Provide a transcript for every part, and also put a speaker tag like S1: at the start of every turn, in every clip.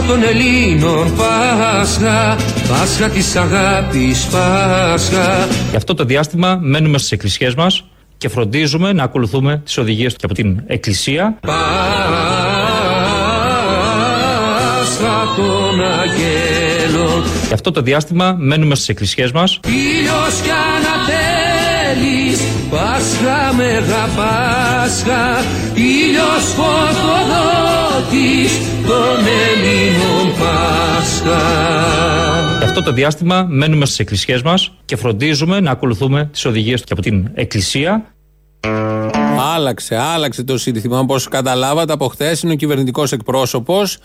S1: Πάσχα των Ελλήνων, Πάσχα, Πάσχα της αγάπης, Πάσχα.
S2: Γι' αυτό το διάστημα μένουμε στις εκκλησίες μας και φροντίζουμε να ακολουθούμε τις οδηγίες και από την Εκκλησία.
S1: Πάσχα των Αγγέλων.
S2: Γι' αυτό το διάστημα μένουμε στις εκκλησίες μας.
S1: Ήλιος κι ανατέλεις, Πάσχα Μεγα Πάσχα, ήλιος φωτοδότης των Ελλήνων Πάσχα.
S2: Γι' αυτό το διάστημα μένουμε στις εκκλησίες μας και φροντίζουμε να ακολουθούμε τις οδηγίες και από την Εκκλησία.
S3: Άλλαξε, άλλαξε το σύνθημα. Όπως καταλάβατε, από χθες είναι ο κυβερνητικός εκπρόσωπος,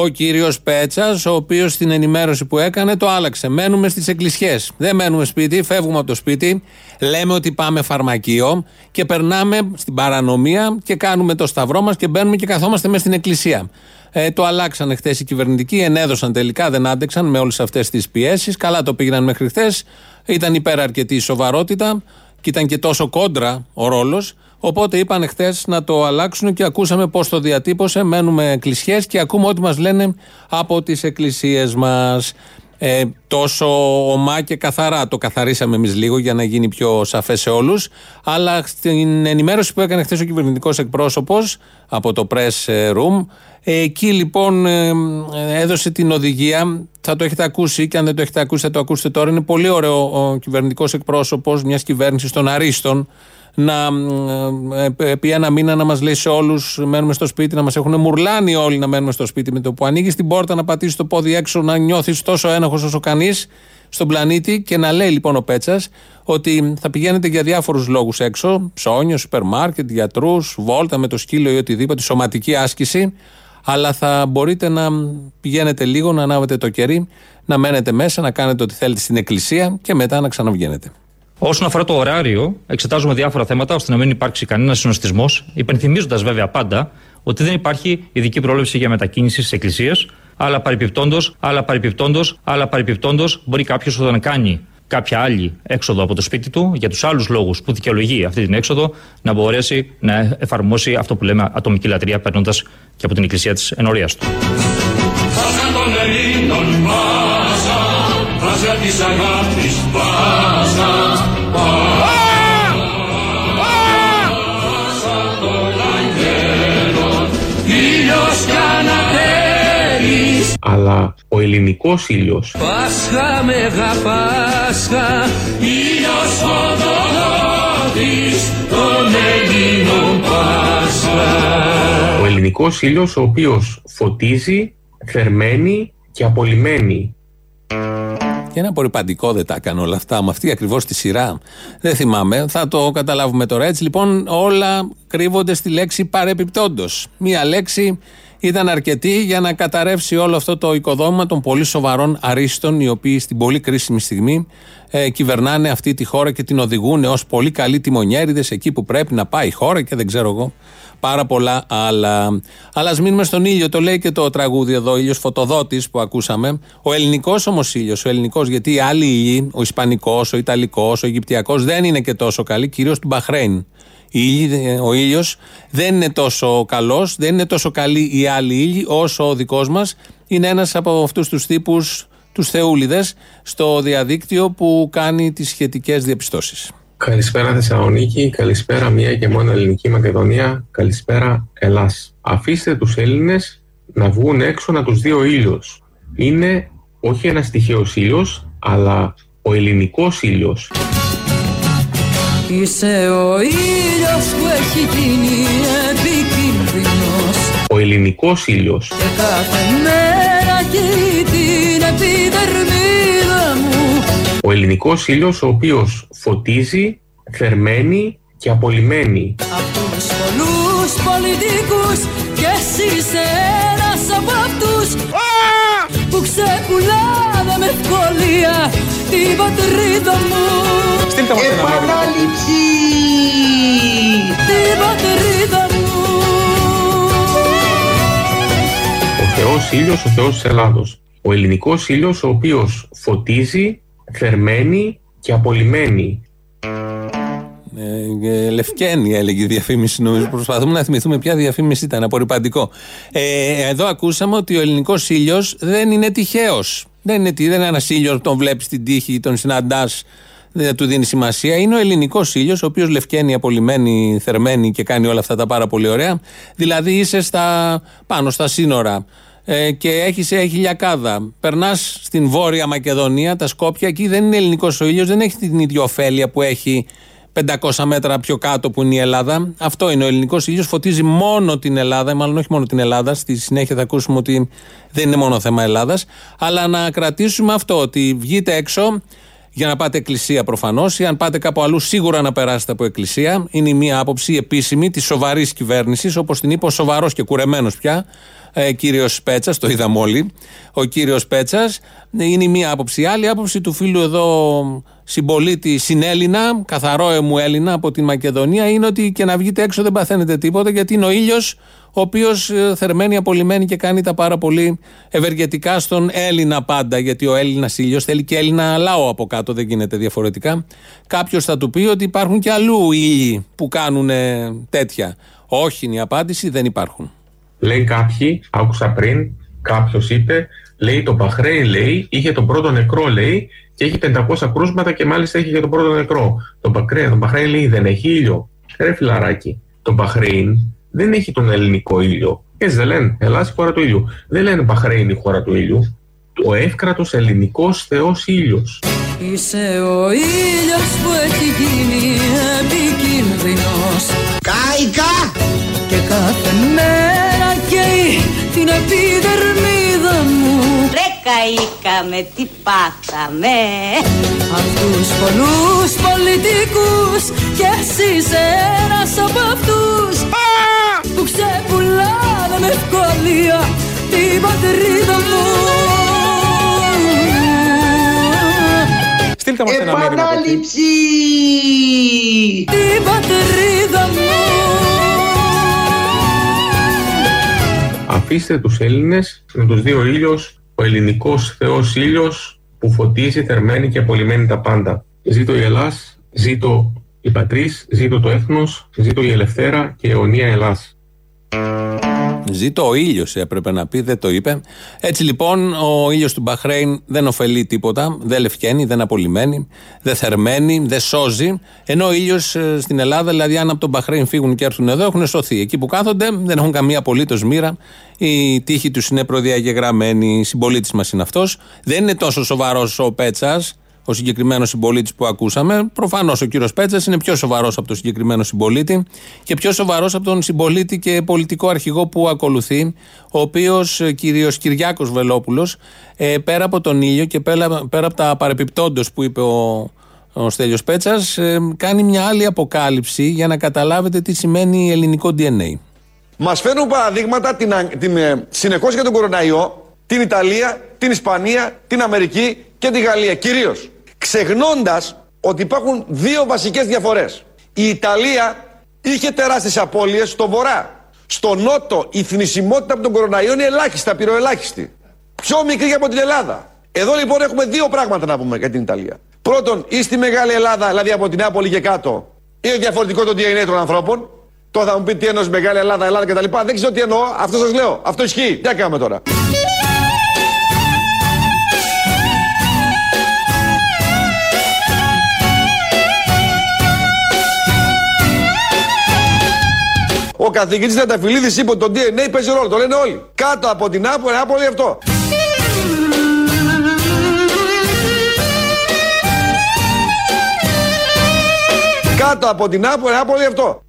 S3: ο κύριος Πέτσας, ο οποίος στην ενημέρωση που έκανε το άλλαξε. Μένουμε στις εκκλησιές. Δεν μένουμε σπίτι, φεύγουμε από το σπίτι, λέμε ότι πάμε φαρμακείο και περνάμε στην παρανομία και κάνουμε το σταυρό μας και μπαίνουμε και καθόμαστε μέσα στην εκκλησία. Ε, το αλλάξανε χθες οι κυβερνητικοί, ενέδωσαν τελικά, δεν άντεξαν με όλες αυτές τις πιέσεις. Καλά το πήγαιναν μέχρι χθες. Ήταν υπεραρκετή η σοβαρότητα και ήταν και τόσο κόντρα ο ρόλος. Οπότε είπαν χθες να το αλλάξουν και ακούσαμε πώς το διατύπωσε. Μένουμε κλεισιέ και ακούμε ό,τι μας λένε από τις εκκλησίες μας. Ε, τόσο ομά και καθαρά. Το καθαρίσαμε εμείς λίγο για να γίνει πιο σαφές σε όλους. Αλλά στην ενημέρωση που έκανε χθες ο κυβερνητικός εκπρόσωπος από το press room, ε, εκεί λοιπόν ε, έδωσε την οδηγία. Θα το έχετε ακούσει και αν δεν το έχετε ακούσει, θα το ακούσετε τώρα. Είναι πολύ ωραίο ο κυβερνητικός εκπρόσωπος μιας κυβέρνησης των Αρίστων να ε, επί ένα μήνα να μας λέει σε όλους μένουμε στο σπίτι, να μας έχουν μουρλάνει όλοι να μένουμε στο σπίτι με το που ανοίγεις την πόρτα, να πατήσεις το πόδι έξω, να νιώθεις τόσο ένοχος όσο κανείς στον πλανήτη και να λέει λοιπόν ο Πέτσας ότι θα πηγαίνετε για διάφορους λόγους έξω, ψώνιο, σούπερ μάρκετ, γιατρούς, βόλτα με το σκύλο ή οτιδήποτε, σωματική άσκηση, αλλά θα μπορείτε να πηγαίνετε λίγο, να ανάβετε το κερί, να μένετε μέσα, να κάνετε ό,τι θέλετε στην εκκλησία και μετά να ξαναβγαίνετε.
S2: Όσον αφορά το ωράριο, εξετάζουμε διάφορα θέματα ώστε να μην υπάρξει κανένας συνοστισμός, υπενθυμίζοντας βέβαια πάντα ότι δεν υπάρχει ειδική πρόληψη για μετακίνηση στι εκκλησίε, αλλά παρεπιπτόντως, αλλά παρεπιπτόντως, αλλά παρεπιπτόντως μπορεί κάποιος όταν κάνει κάποια άλλη έξοδο από το σπίτι του, για τους άλλους λόγους που δικαιολογεί αυτή την έξοδο, να μπορέσει να εφαρμόσει αυτό που λέμε ατομική λατρεία, περνώντας και από την εκκλησία της ενορίας του.
S4: Αλλά ο ελληνικός ήλιος.
S1: Πάσχα Μεγα Πάσχα ήλιος φωτοδότης των Ελλήνων Πάσχα
S4: ο ελληνικός ήλιος ο οποίος φωτίζει, θερμαίνει και απολυμμένει
S3: και ένα απορριπαντικό δεν τα έκανε όλα αυτά με αυτή ακριβώς τη σειρά. Δεν θυμάμαι, θα το καταλάβουμε τώρα. Έτσι λοιπόν όλα κρύβονται στη λέξη παρεπιπτόντω. Μία λέξη ήταν αρκετή για να καταρρεύσει όλο αυτό το οικοδόμημα των πολύ σοβαρών αρίστων, οι οποίοι στην πολύ κρίσιμη στιγμή ε, κυβερνάνε αυτή τη χώρα και την οδηγούν ως πολύ καλοί τιμονιέριδες εκεί που πρέπει να πάει η χώρα και δεν ξέρω εγώ πάρα πολλά άλλα. Αλλά ας μείνουμε στον ήλιο, το λέει και το τραγούδι εδώ, ήλιος φωτοδότης που ακούσαμε. Ο ελληνικός όμως ήλιος, ο ελληνικός, γιατί οι άλλοι ήλιοι, ο Ισπανικός, ο Ιταλικός, ο Αιγυπτιακός, δεν είναι και τόσο καλοί, κυρίως του Μπαχρέιν. Ο ήλιος δεν είναι τόσο καλός, δεν είναι τόσο καλοί οι άλλοι ήλιοι όσο ο δικός μας. Είναι ένας από αυτούς τους τύπους, τους θεούλιδες, στο διαδίκτυο που κάνει τις σχετικές διαπιστώσεις.
S4: Καλησπέρα Θεσσαλονίκη, καλησπέρα μία και μόνο ελληνική Μακεδονία, καλησπέρα Ελλάς. Αφήστε τους Έλληνες να βγουν έξω να τους δει ο ήλιος. Είναι όχι ένας στοιχείο ήλιος, αλλά ο ελληνικός ήλιος.
S5: Είσαι ο ήλιος που έχει γίνει επικίνδυνος
S4: Ο ελληνικός ήλιος
S5: Και κάθε μέρα την
S4: Ο ελληνικός ήλιος ο οποίος φωτίζει, θερμαίνει και απολυμμένει
S5: Από τους πολλούς πολιτικούς και εσύ είσαι ένας από αυτούς που ξεπουλάνε με ευκολία την πατρίδα μου.
S6: Επανάληψη!
S5: Την πατρίδα μου.
S4: Ο Θεός ήλιος, ο Θεός της Ελλάδος. Ο ελληνικός ήλιος ο οποίος φωτίζει, θερμαίνει και απολυμμένη
S3: Ε, Λευκένη έλεγε η διαφήμιση, νομίζω. Προσπαθούμε να θυμηθούμε ποια διαφήμιση ήταν. Απορριπαντικό. Ε, εδώ ακούσαμε ότι ο ελληνικός ήλιος δεν είναι τυχαίος. Δεν είναι, δεν είναι ένας ήλιος που τον βλέπεις στην τύχη, τον συναντάς, δεν του δίνει σημασία. Είναι ο ελληνικός ήλιος, ο οποίος λευκαίνει, απολυμμένη, θερμένη και κάνει όλα αυτά τα πάρα πολύ ωραία. Δηλαδή είσαι στα, πάνω στα σύνορα ε, και έχεις έχει χιλιακάδα. Περνάς στην Βόρεια Μακεδονία, τα Σκόπια, εκεί δεν είναι ελληνικός ο ήλιος, δεν έχει την ίδια ωφέλεια που έχει 500 μέτρα πιο κάτω που είναι η Ελλάδα. Αυτό είναι ο ελληνικός ήλιος. Φωτίζει μόνο την Ελλάδα, μάλλον όχι μόνο την Ελλάδα. Στη συνέχεια θα ακούσουμε ότι δεν είναι μόνο θέμα Ελλάδας. Αλλά να κρατήσουμε αυτό, ότι βγείτε έξω για να πάτε εκκλησία προφανώς, ή αν πάτε κάπου αλλού, σίγουρα να περάσετε από εκκλησία. Είναι η μία άποψη επίσημη της σοβαρής κυβέρνησης, όπως την είπε ο σοβαρός και κουρεμένος πια ε, κύριος Πέτσας, το είδαμε όλοι. Ο κύριος Πέτσας είναι η μία άποψη. Η άλλη άποψη του φίλου εδώ συμπολίτη συνέλληνα, καθαρό μου Έλληνα από την Μακεδονία, είναι ότι και να βγείτε έξω δεν παθαίνετε τίποτα, γιατί είναι ο ήλιος ο οποίος ε, θερμαίνει, απολυμμένη και κάνει τα πάρα πολύ ευεργετικά στον Έλληνα πάντα. Γιατί ο Έλληνας ήλιος θέλει και Έλληνα λαό από κάτω, δεν γίνεται διαφορετικά. Κάποιος θα του πει ότι υπάρχουν και αλλού ήλιοι που κάνουν τέτοια. Όχι είναι η απάντηση, δεν υπάρχουν.
S4: Λέει κάποιοι, άκουσα πριν, κάποιος είπε, λέει το Μπαχρέιν λέει, είχε τον πρώτο νεκρό λέει και έχει 500 κρούσματα και μάλιστα έχει και τον πρώτο νεκρό. Το Μπαχρέιν, το Μπαχρέιν λέει δεν έχει ήλιο. Ρε φιλαράκι, το Μπαχρέιν δεν έχει τον ελληνικό ήλιο. Έτσι δεν λένε, Ελλάδα χώρα του ήλιου. Δεν λένε Μπαχρέιν η χώρα του ήλιου. Ο εύκρατος ελληνικός Θεός ήλιος.
S5: Είσαι ο ήλιος που έχει γίνει επικίνδυνος.
S6: Κάικα!
S5: Και κάθε μέρα καίει την επιδερμίδα μου.
S6: Ρε καήκα με τι πάθαμε.
S5: Αυτούς πολλούς πολιτικούς και εσύ είσαι ένας από αυτούς που ξεπουλάνε με ευκολία την πατρίδα μου.
S7: Στείλτε μας ένα μήνυμα.
S6: Επανάληψη!
S5: Την πατρίδα μου.
S4: Αφήστε τους Έλληνες με τους δύο ήλιος, ο ελληνικός Θεός ήλιος που φωτίζει, θερμαίνει και απολυμμένει τα πάντα. Ζήτω η Ελλάς, ζήτω η πατρίς, ζήτω το έθνος, ζήτω η ελευθέρα και η αιωνία Ελλάς.
S3: Ζήτω ο ήλιος, έπρεπε να πει, δεν το είπε. Έτσι λοιπόν, ο ήλιος του Μπαχρέιν δεν ωφελεί τίποτα, δεν λευκαίνει, δεν απολυμμένει, δεν θερμαίνει, δεν σώζει. Ενώ ο ήλιος στην Ελλάδα, δηλαδή, αν από τον Μπαχρέιν φύγουν και έρθουν εδώ, έχουν σωθεί. Εκεί που κάθονται δεν έχουν καμία απολύτως μοίρα. Η τύχη τους είναι προδιαγεγραμμένη. Συμπολίτης μας είναι αυτός. Δεν είναι τόσο σοβαρός ο Πέτσας, ο συγκεκριμένος συμπολίτης που ακούσαμε. Προφανώς ο κύριος Πέτσας είναι πιο σοβαρός από τον συγκεκριμένο συμπολίτη και πιο σοβαρός από τον συμπολίτη και πολιτικό αρχηγό που ακολουθεί, ο οποίος κύριο Κυριάκος Βελόπουλος, ε, πέρα από τον ήλιο και πέρα, πέρα από τα παρεπιπτόντως που είπε ο, ο Στέλιος Πέτσας ε, κάνει μια άλλη αποκάλυψη για να καταλάβετε τι σημαίνει ελληνικό DNA.
S8: Μας φέρνουν παραδείγματα την, α- την, ε, συνεχώς για τον κοροναϊό, την Ιταλία, την Ισπανία, την Αμερική και τη Γαλλία κυρίως. Ξεχνώντας ότι υπάρχουν δύο βασικές διαφορές. Η Ιταλία είχε τεράστιες απώλειες στο βορρά. Στο νότο η θνησιμότητα από τον κοροναϊό είναι ελάχιστα, πυροελάχιστη. Πιο μικρή από την Ελλάδα. Εδώ λοιπόν έχουμε δύο πράγματα να πούμε για την Ιταλία. Πρώτον, ή στη Μεγάλη Ελλάδα, δηλαδή από την Νεάπολη και κάτω, είναι διαφορετικό το DNA των ανθρώπων. Τώρα θα μου πει τι εννοώ Μεγάλη Ελλάδα, Ελλάδα κτλ. Δεν ξέρω τι εννοώ. Αυτό σας λέω. Αυτό ισχύει. Τι να κάνουμε τώρα. Ο καθηγητής Ναταφυλίδης είπε ότι το DNA παίζει ρόλο. Το λένε όλοι. Κάτω από την Άπολη, Άπολη αυτό. Κάτω από την Άπολη, Άπολη αυτό.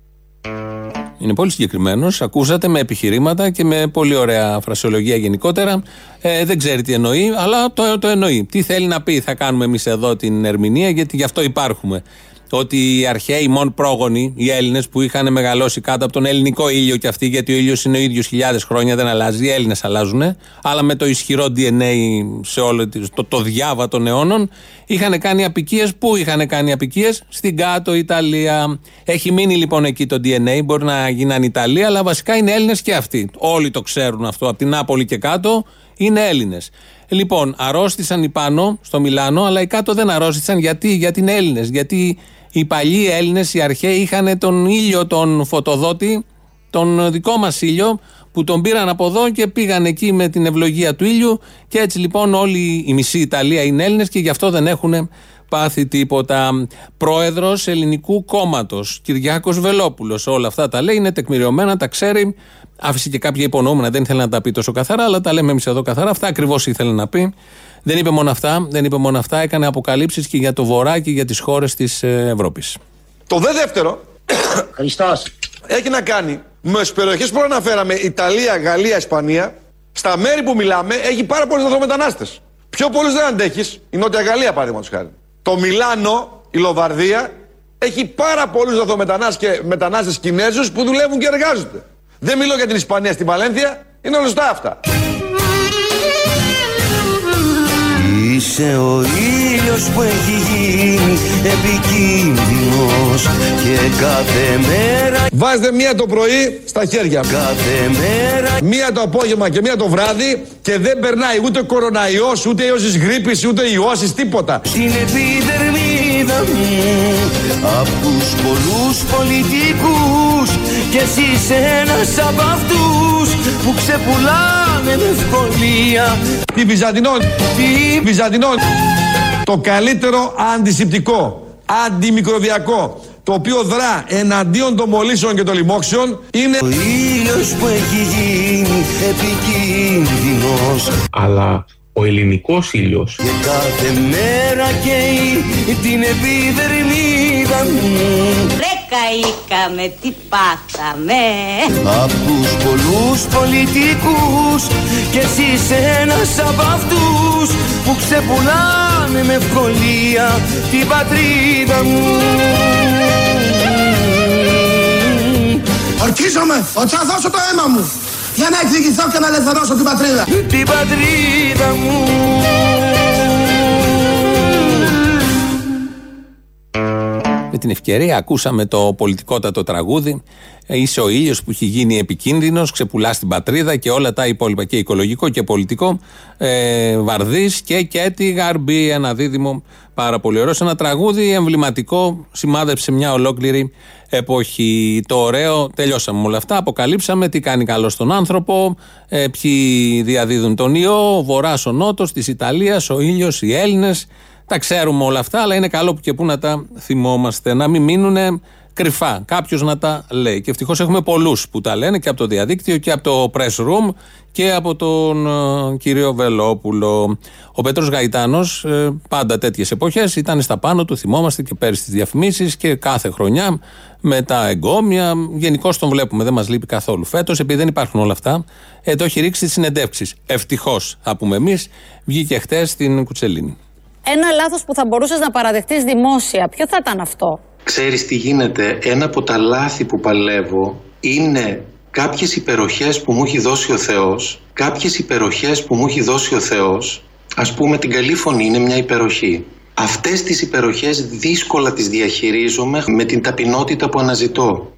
S3: Είναι πολύ συγκεκριμένος. Ακούσατε με επιχειρήματα και με πολύ ωραία φρασιολογία γενικότερα. Ε, δεν ξέρει τι εννοεί, αλλά το, το εννοεί. Τι θέλει να πει, θα κάνουμε εμείς εδώ την ερμηνεία, γιατί γι' αυτό υπάρχουμε. Ότι οι αρχαίοι, οι μόν πρόγονοι, οι Έλληνες που είχαν μεγαλώσει κάτω από τον ελληνικό ήλιο και αυτοί, γιατί ο ήλιος είναι ο ίδιος χιλιάδες χρόνια, δεν αλλάζει. Οι Έλληνες αλλάζουν, αλλά με το ισχυρό DNA σε όλο το, το διάβα των αιώνων, είχαν κάνει απικίες. Πού είχαν κάνει απικίες, στην κάτω Ιταλία. Έχει μείνει λοιπόν εκεί το DNA, μπορεί να γίνανε Ιταλία, αλλά βασικά είναι Έλληνες και αυτοί. Όλοι το ξέρουν αυτό, από την Νάπολη και κάτω είναι Έλληνες. Λοιπόν, αρρώστησαν οι πάνω στο Μιλάνο, αλλά οι κάτω δεν αρρώστησαν. Γιατί, γιατί είναι Έλληνες. Γιατί Οι παλιοί Έλληνες, οι αρχαίοι, είχαν τον ήλιο, τον φωτοδότη, τον δικό μας ήλιο, που τον πήραν από εδώ και πήγαν εκεί με την ευλογία του ήλιου. Και έτσι λοιπόν όλη η μισή Ιταλία είναι Έλληνες και γι' αυτό δεν έχουν πάθει τίποτα. Πρόεδρος Ελληνικού Κόμματος, Κυριάκος Βελόπουλος. Όλα αυτά τα λέει, είναι τεκμηριωμένα, τα ξέρει. Άφησε και κάποια υπονοούμενα, δεν ήθελε να τα πει τόσο καθαρά, αλλά τα λέμε εμείς εδώ καθαρά. Αυτά ακριβώς ήθελε να πει. Δεν είπε μόνο αυτά, δεν είπε μόνο αυτά, έκανε αποκαλύψεις και για το Βορρά και για τις χώρες της Ευρώπης.
S8: Το δε δεύτερο
S7: Χριστός.
S8: έχει να κάνει με τις περιοχές που αναφέραμε, Ιταλία, Γαλλία, Ισπανία. Στα μέρη που μιλάμε έχει πάρα πολλούς λαθρομετανάστε. Πιο πολλούς δεν αντέχεις η Νότια Γαλλία, παραδείγματος χάρη. Το Μιλάνο, η Λοβαρδία, έχει πάρα πολλούς λαθρομετανάστε και μετανάστες Κινέζους που δουλεύουν και εργάζονται. Δεν μιλώ για την Ισπανία στην Παλένθια, είναι γνωστά αυτά.
S9: Είσαι ο ήλιος που έχει γίνει επικίνδυνος και κάθε μέρα,
S8: Βάζετε μία το πρωί στα χέρια μου.
S9: κάθε μέρα
S8: Μία το απόγευμα και μία το βράδυ και δεν περνάει ούτε κοροναϊός, ούτε ιός της γρήπης, ούτε ιώσεις, τίποτα.
S9: στην επιδερμίδα μου από τους πολλούς πολιτικούς και εσύ είσαι ένας από αυτούς που ξεπουλάνε με ευκολία.
S8: Τη Βυζαντινών,
S9: τη
S8: Βυζαντινών. Το καλύτερο αντισηπτικό, αντιμικροβιακό, το οποίο δρά εναντίον των μολύσεων και των λοιμόξεων είναι
S9: Ο ήλιος που έχει γίνει επικίνδυνος.
S4: Αλλά ο ελληνικός ήλιος.
S9: Και κάθε μέρα καίει την επιδερμίδα μου.
S6: Ρε καήκαμε, τι πάθαμε.
S9: Απ' τους πολλούς πολιτικούς Και εσύ είσαι ένας από αυτούς Που ξεπουλάνε με ευκολία την πατρίδα μου.
S7: Ορκίζομαι ότι θα δώσω το αίμα μου για να εκδικηθώ και να ελευθερώσω την πατρίδα.
S9: Την πατρίδα μου
S3: την ευκαιρία ακούσαμε το πολιτικότατο τραγούδι «Ε, Είσαι ο ήλιος που έχει γίνει επικίνδυνος, ξεπουλάς την πατρίδα και όλα τα υπόλοιπα και οικολογικό και πολιτικό. Ε, Βαρδί και Κέτι Γαρμπή, ένα δίδυμο πάρα πολύ ωραίο. Σε Ένα τραγούδι εμβληματικό, σημάδεψε μια ολόκληρη εποχή. Το ωραίο, τελειώσαμε με όλα αυτά. Αποκαλύψαμε τι κάνει καλός στον άνθρωπο, ε, ποιοι διαδίδουν τον ιό, ο Βορράς, ο Νότος της Ιταλίας, ο ήλιος, οι Έλληνες. Τα ξέρουμε όλα αυτά, αλλά είναι καλό που και που να τα θυμόμαστε. Να μην μείνουν κρυφά. Κάποιος να τα λέει. Και ευτυχώς έχουμε πολλούς που τα λένε και από το διαδίκτυο και από το press room και από τον ε, κύριο Βελόπουλο. Ο Πέτρος Γαϊτάνος, πάντα τέτοιες εποχές, ήταν στα πάνω του. Θυμόμαστε και πέρυσι τις διαφημίσεις και κάθε χρονιά με τα εγκόμια. Γενικώς τον βλέπουμε, δεν μας λείπει καθόλου. Φέτος, επειδή δεν υπάρχουν όλα αυτά, ε, το έχει ρίξει τι συνεντεύξεις. Ευτυχώς, θα πούμε εμείς, βγήκε χτες στην Κουτσελίνη.
S10: Ένα λάθος που θα μπορούσες να παραδεχτείς δημόσια, ποιο θα ήταν αυτό;
S11: Ξέρεις τι γίνεται, ένα από τα λάθη που παλεύω είναι κάποιες υπεροχές που μου έχει δώσει ο Θεός, κάποιες υπεροχές που μου έχει δώσει ο Θεός, ας πούμε την καλή φωνή είναι μια υπεροχή. Αυτές τις υπεροχές δύσκολα τις διαχειρίζομαι με την ταπεινότητα που αναζητώ.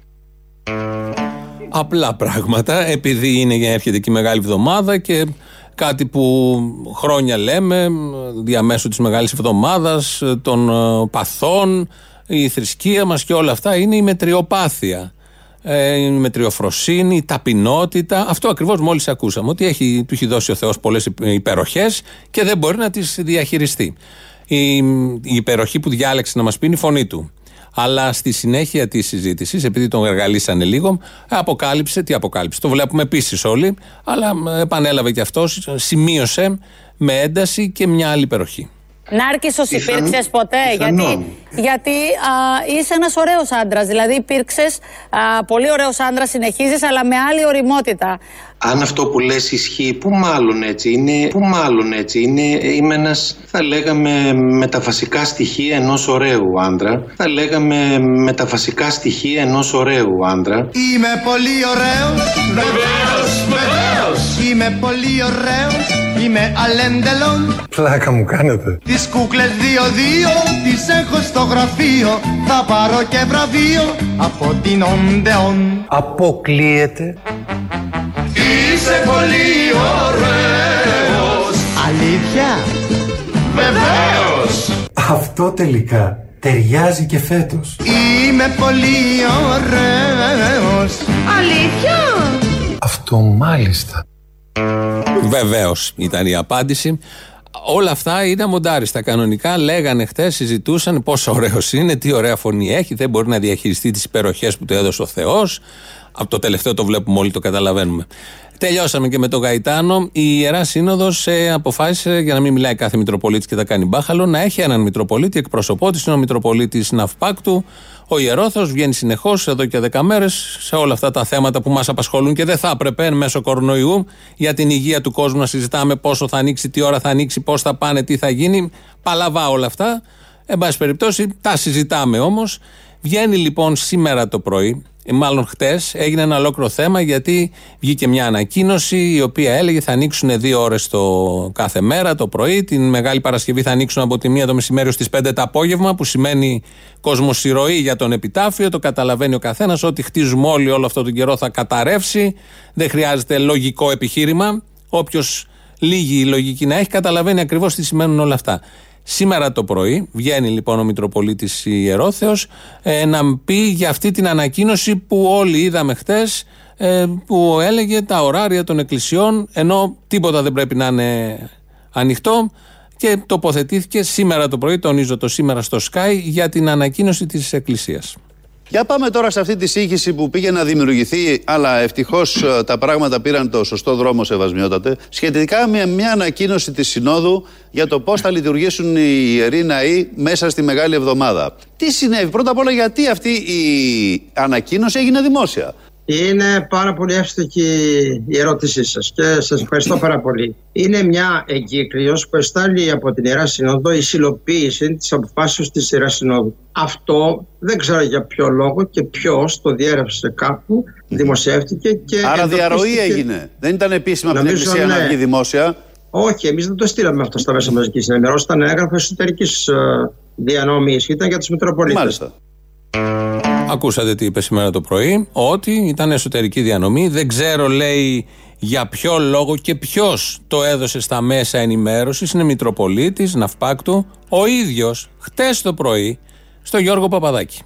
S3: Απλά πράγματα, επειδή είναι, έρχεται και η Μεγάλη Εβδομάδα και κάτι που χρόνια λέμε διαμέσου της Μεγάλης Εβδομάδας, των ε, παθών, η θρησκεία μας και όλα αυτά είναι η μετριοπάθεια. Ε, η μετριοφροσύνη, η ταπεινότητα. Αυτό ακριβώς μόλις ακούσαμε. Ότι έχει, του έχει δώσει ο Θεός πολλές υπεροχές και δεν μπορεί να τις διαχειριστεί. Η, η υπεροχή που διάλεξε να μας πει είναι η φωνή του. Αλλά στη συνέχεια της συζήτησης, επειδή τον εργαλίσανε λίγο, αποκάλυψε. Τι αποκάλυψε, το βλέπουμε επίσης όλοι, αλλά ε, επανέλαβε και αυτός, σημείωσε με ένταση και μια άλλη υπεροχή.
S10: Νάρκισσος
S11: Πιθανό-
S10: υπήρξες ποτέ,
S11: πιθανόν.
S10: γιατί, γιατί α, είσαι ένας ωραίος άντρας, δηλαδή υπήρξες α, πολύ ωραίος άντρας, συνεχίζεις, αλλά με άλλη οριμότητα.
S11: Αν αυτό που λες ισχύει, πού μάλλον έτσι είναι, πού μάλλον έτσι είναι, είμαι ένας, θα λέγαμε, με τα βασικά στοιχεία ενός ωραίου άντρα. Θα λέγαμε με τα βασικά στοιχεία ενός ωραίου άντρα.
S7: Είμαι πολύ ωραίος. Βεβαίως, βεβαίως. Είμαι πολύ ωραίος. Είμαι αλέντελον.
S12: Πλάκα μου κάνετε.
S7: Τις κούκλες δύο-δύο τις έχω στο γραφείο. Θα πάρω και βραβείο από την Οντεόν.
S12: Αποκλείεται.
S7: Είσαι πολύ ωραίος. Αλήθεια; Βεβαίως.
S12: Αυτό τελικά Ταιριάζει και φέτος.
S7: Είμαι πολύ ωραίος
S5: Αλήθεια!
S12: Αυτό μάλιστα.
S3: Βεβαίως ήταν η απάντηση. Όλα αυτά ήταν μοντάριστα κανονικά. Λέγανε χτες, συζητούσαν πόσο ωραίος είναι, τι ωραία φωνή έχει, δεν μπορεί να διαχειριστεί τις υπεροχές που του έδωσε ο Θεός. Από το τελευταίο το βλέπουμε όλοι, το καταλαβαίνουμε. Τελειώσαμε και με τον Γαϊτάνο. Η Ιερά Σύνοδος αποφάσισε, για να μην μιλάει κάθε Μητροπολίτης και τα κάνει μπάχαλο, να έχει έναν Μητροπολίτη εκπροσωπό τη. Είναι ο Μητροπολίτης Ναυπάκτου. Ο Ιερόθο βγαίνει συνεχώς εδώ και 10 μέρες σε όλα αυτά τα θέματα που μας απασχολούν και δεν θα έπρεπε εν μέσω κορονοϊού για την υγεία του κόσμου να συζητάμε πόσο θα ανοίξει, τι ώρα θα ανοίξει, πώς θα πάνε, τι θα γίνει. Παλαβά όλα αυτά. Εν πάση περιπτώσει, τα συζητάμε όμως. Βγαίνει λοιπόν σήμερα το πρωί, ε, μάλλον χτες, έγινε ένα ολόκληρο θέμα γιατί βγήκε μια ανακοίνωση η οποία έλεγε θα ανοίξουν δύο ώρες το κάθε μέρα το πρωί. Την Μεγάλη Παρασκευή θα ανοίξουν από τη μία το μεσημέρι στι 5 το απόγευμα, που σημαίνει κοσμοσυρωή για τον επιτάφιο. Το καταλαβαίνει ο καθένας. Ό,τι χτίζουμε όλοι όλο αυτό τον καιρό θα καταρρεύσει. Δεν χρειάζεται λογικό επιχείρημα. Όποιος λίγη λογική να έχει, καταλαβαίνει ακριβώς τι σημαίνουν όλα αυτά. Σήμερα το πρωί βγαίνει λοιπόν ο Μητροπολίτης Ιερόθεος ε, να πει για αυτή την ανακοίνωση που όλοι είδαμε χτες ε, που έλεγε τα ωράρια των εκκλησιών ενώ τίποτα δεν πρέπει να είναι ανοιχτό και τοποθετήθηκε σήμερα το πρωί, τονίζω το σήμερα στο Sky για την ανακοίνωση της Εκκλησίας.
S13: Για πάμε τώρα σε αυτή τη σύγχυση που πήγε να δημιουργηθεί, αλλά ευτυχώς τα πράγματα πήραν το σωστό δρόμο, Σεβασμιότατε, σχετικά με μια ανακοίνωση της Συνόδου για το πώς θα λειτουργήσουν οι ιεροί ναοί μέσα στη Μεγάλη Εβδομάδα. Τι συνέβη, πρώτα απ' όλα, γιατί αυτή η ανακοίνωση έγινε δημόσια;
S14: Είναι πάρα πολύ εύστοχη η ερώτησή σας και σας ευχαριστώ πάρα πολύ. Είναι μια εγκύκλειος που εστάλει από την Ιερά Συνόδο η συλλοποίηση της αποφάσεως της Ιεράς Συνόδου. Αυτό δεν ξέρω για ποιο λόγο και ποιος το διέρευσε κάπου, δημοσιεύτηκε και
S13: Άρα διαρροή
S14: εντοπίστηκε-
S13: έγινε. Δεν ήταν επίσημα από την
S14: Νομίζω,
S13: Εκκλησία να
S14: ναι.
S13: βγει δημόσια.
S14: Όχι, εμείς δεν το στείλαμε αυτό στα μέσα μαζικής ενημέρωση. Ήταν έγγραφο εσωτερικής διανομής. Ήταν για τους Μητροπολίτες.
S13: Μάλιστα.
S3: Ακούσατε τι είπε σήμερα το πρωί, ότι ήταν εσωτερική διανομή. Δεν ξέρω, λέει, για ποιο λόγο και ποιος το έδωσε στα μέσα ενημέρωσης. Είναι Μητροπολίτης, Ναυπάκτου, ο ίδιος, χτες το πρωί, στο Γιώργο Παπαδάκη.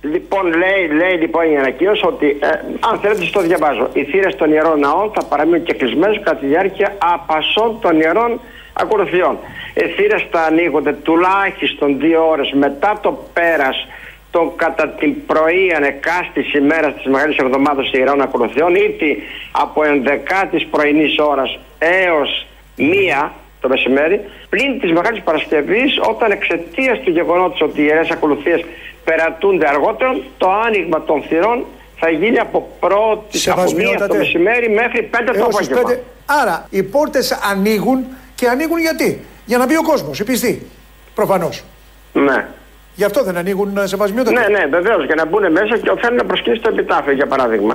S15: Λοιπόν, λέει, λέει λοιπόν η ανακοίνωση ότι, ε, αν θέλετε, στο διαβάζω. Οι θύρες των ιερών ναών θα παραμείνουν και κλεισμένε κατά τη διάρκεια απασών των ιερών ακολουθιών. Οι θύρες θα ανοίγονται τουλάχιστον δύο ώρες μετά το πέρας των κατά την πρωί ανεκάστη ημέρα της Μεγάλης Εβδομάδας ιερών ακολουθιών, είτε από 11η πρωινής ώρας έως μία το μεσημέρι, πλην της Μεγάλης Παρασκευής, όταν εξαιτίας του γεγονότος ότι οι ιερές ακολουθίες περατούνται αργότερο, το άνοιγμα των θυρών θα γίνει από πρώτη από μία το
S16: Σεβασμιότατε.
S15: μεσημέρι μέχρι πέντε το
S16: Έως τις
S15: απόγευμα.
S16: πέντε. Άρα οι πόρτες ανοίγουν και ανοίγουν γιατί; Για να μπει ο κόσμος, οι πιστοί. Προφανώς.
S15: Ναι.
S16: Γι' αυτό δεν ανοίγουν ε, σεβασμιότατε.
S15: Ναι, ναι, βεβαίως. Για να μπουν μέσα και θέλουν να προσκύνει το επιτάφιο, για παράδειγμα.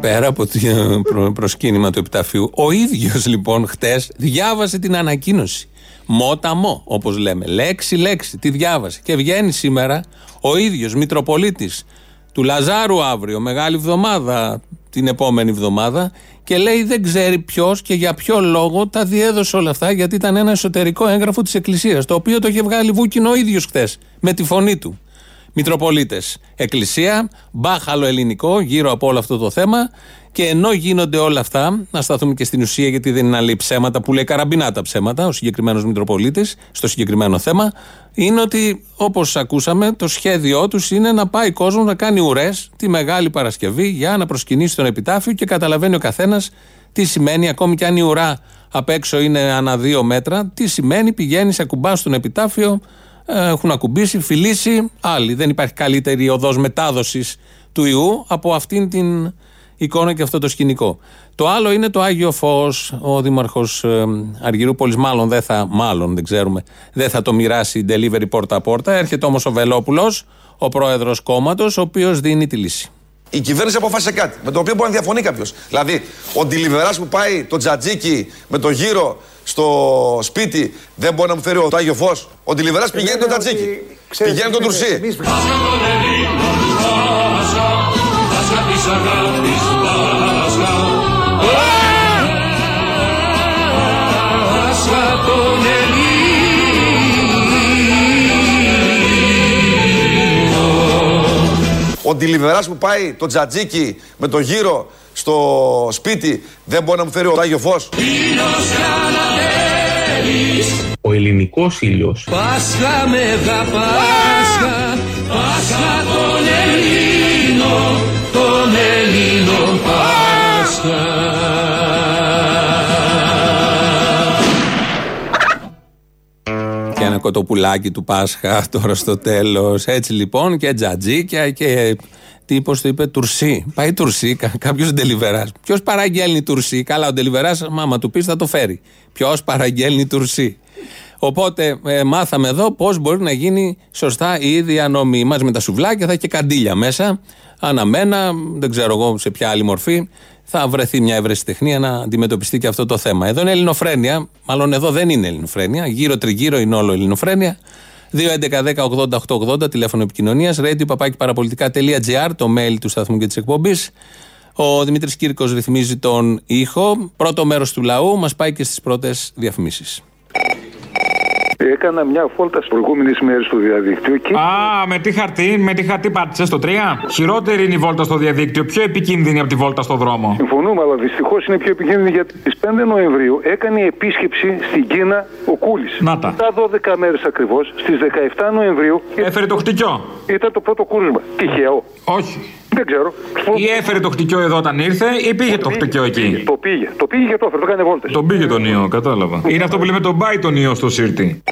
S3: Πέρα από το προ- προσκύνημα του επιταφείου, ο ίδιος λοιπόν χτες διάβασε την ανακοίνωση. Μότα μο, όπως λέμε. Λέξη λέξη. Τη διάβασε. Και βγαίνει σήμερα ο ίδιος Μητροπολίτης του Λαζάρου αύριο, μεγάλη εβδομάδα την επόμενη εβδομάδα και λέει δεν ξέρει ποιος και για ποιο λόγο τα διέδωσε όλα αυτά γιατί ήταν ένα εσωτερικό έγγραφο της Εκκλησίας το οποίο το είχε βγάλει βούκινο ο ίδιος χθες με τη φωνή του. Μητροπολίτες. Εκκλησία, μπάχαλο ελληνικό γύρω από όλο αυτό το θέμα. Και ενώ γίνονται όλα αυτά, να σταθούμε και στην ουσία, γιατί δεν είναι άλλη ψέματα που λέει καραμπινά τα ψέματα, ο συγκεκριμένος Μητροπολίτης, στο συγκεκριμένο θέμα, είναι ότι όπως ακούσαμε, το σχέδιό τους είναι να πάει κόσμος να κάνει ουρές τη Μεγάλη Παρασκευή για να προσκυνήσει τον επιτάφιο και καταλαβαίνει ο καθένας τι σημαίνει, ακόμη και αν η ουρά απ' έξω είναι ανά δύο μέτρα, τι σημαίνει, πηγαίνει, ακουμπά στον επιτάφιο, ε, έχουν ακουμπήσει, φιλήσει άλλοι. Δεν υπάρχει καλύτερη οδός μετάδοσης του ιού από αυτήν την εικόνα και αυτό το σκηνικό. Το άλλο είναι το Άγιο Φω. Ο Δήμαρχο Αργυρούπολη, μάλλον δεν θα, μάλλον δεν ξέρουμε, δεν θα το μοιράσει delivery πόρτα-πόρτα. Έρχεται όμω ο Βελόπουλο, ο πρόεδρο κόμματο, ο οποίο δίνει τη λύση.
S8: Η κυβέρνηση αποφάσισε κάτι με το οποίο μπορεί να διαφωνεί κάποιο. Δηλαδή, ο ντιλιβερά που πάει το τζατζίκι με το γύρο στο σπίτι δεν μπορεί να μου φέρει το Άγιο Φω. Ο ντιλιβερά πηγαίνει το τζατζίκι. Πηγαίνει το τουρσί.
S1: Πάσχα
S8: ντιλιβεράς που πάει το τζατζίκι με το γύρο στο σπίτι δεν μπορεί να μου φέρει ο Άγιο Φως.
S4: Ο ελληνικός ήλιος
S16: Πάσχα Μέγα Πάσχα Πάσχα
S3: ένα κοτοπουλάκι του Πάσχα τώρα στο τέλος. Έτσι λοιπόν και τζατζίκια και. Τι πώς το είπε, τουρσί. Πάει τουρσί, κάποιος ντελιβεράς. Ποιος παραγγέλνει τουρσί; Καλά, ο ντελιβεράς, μάμα του πεις, θα το φέρει. Ποιος παραγγέλνει τουρσί; Οπότε ε, μάθαμε εδώ πώς μπορεί να γίνει σωστά η διανομή. Μαζί με τα σουβλάκια θα έχει και καντήλια μέσα. Αναμένα, δεν ξέρω εγώ σε ποια άλλη μορφή, θα βρεθεί μια ευρεσιτεχνία να αντιμετωπιστεί και αυτό το θέμα. Εδώ είναι ελληνοφρένεια, μάλλον εδώ δεν είναι ελληνοφρένεια. Γύρω τριγύρω είναι όλο ελληνοφρένεια. 2.11.10.80.880 τηλέφωνο επικοινωνίας, radio παπάκι παραπολιτικά.gr, το mail του σταθμού και της εκπομπής. Ο Δημήτρης Κύρκος ρυθμίζει τον ήχο. Πρώτο μέρος του λαού μας πάει και στις πρώτες διαφημίσεις.
S17: Έκανα μια βόλτα στις προηγούμενες μέρες στο διαδίκτυο και.
S18: Α, με τι χαρτί, με τι χαρτί πάτησες στο 3. Χειρότερη είναι η βόλτα στο διαδίκτυο, πιο επικίνδυνη από τη βόλτα στο δρόμο.
S17: Συμφωνούμε, αλλά δυστυχώς είναι πιο επικίνδυνη γιατί στι 5 Νοεμβρίου έκανε επίσκεψη στην Κίνα ο Κούλης.
S18: Να τα.
S17: Μετά 12 μέρες ακριβώς, στις 17 Νοεμβρίου.
S18: Έφερε το χτυκιό.
S17: Ήταν το πρώτο κούρσμα. Τυχαίο.
S18: Όχι.
S17: Δεν ξέρω.
S18: Ή έφερε το χτυκιό εδώ όταν ήρθε, ή πήγε το χτυκιό εκεί.
S17: Το πήγε. Το πήγε και το έφερε. Το έκανε βόλτες.
S18: Τον πήγε τον ιό, κατάλαβα. Είναι αυτό που λέμε τον πάει τον ιό στο σύρτη.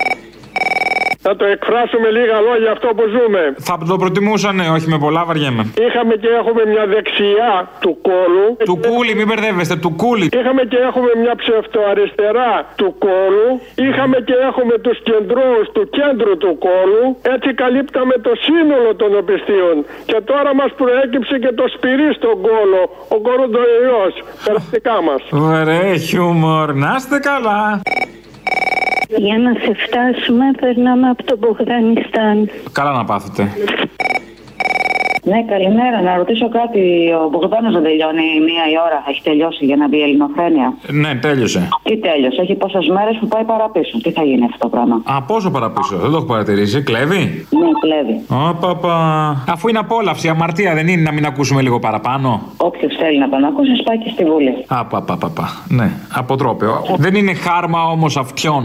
S19: Θα το εκφράσω με λίγα λόγια αυτό που ζούμε.
S18: Θα το προτιμούσα, ναι, όχι με πολλά βαριέμαι.
S19: Είχαμε και έχουμε μια δεξιά του κόλου.
S18: Του κούλι, μην μπερδεύεστε, του κούλι.
S19: Είχαμε και έχουμε μια ψευτοαριστερά του κόλου. Είχαμε και έχουμε τους κεντρούς του κέντρου του κόλου. Έτσι καλύπταμε το σύνολο των οπισθίων. Και τώρα μας προέκυψε και το σπυρί στον κόλο. Ο κοροντοϊός. Περαστικά μας.
S18: Ωραία, χιούμορ. Να είστε καλά.
S20: Για να σε φτάσουμε, περνάμε από το Μπογδανιστάν.
S18: Καλά να πάθετε.
S20: Ναι, καλημέρα. Να ρωτήσω κάτι. Ο Μπογδάνος δεν τελειώνει μία η ώρα. Έχει τελειώσει για να μπει η ελληνοφρένεια.
S18: Ναι, τέλειωσε.
S20: Τι τέλειωσε; Έχει πόσες μέρες που πάει παραπίσω. Τι θα γίνει αυτό το πράγμα;
S18: Α, πόσο παραπίσω, δεν το έχω παρατηρήσει. Κλέβει;
S20: Ναι, κλέβει.
S18: Ω, παπα. Αφού είναι απόλαυση, αμαρτία δεν είναι να μην ακούσουμε λίγο παραπάνω.
S20: Όποιος θέλει να τον ακούσει, πάει και στη Βουλή.
S18: Α, πα, πα, πα, πα. Ναι, αποτρόπαιο. Δεν είναι χάρμα όμως αυτιών.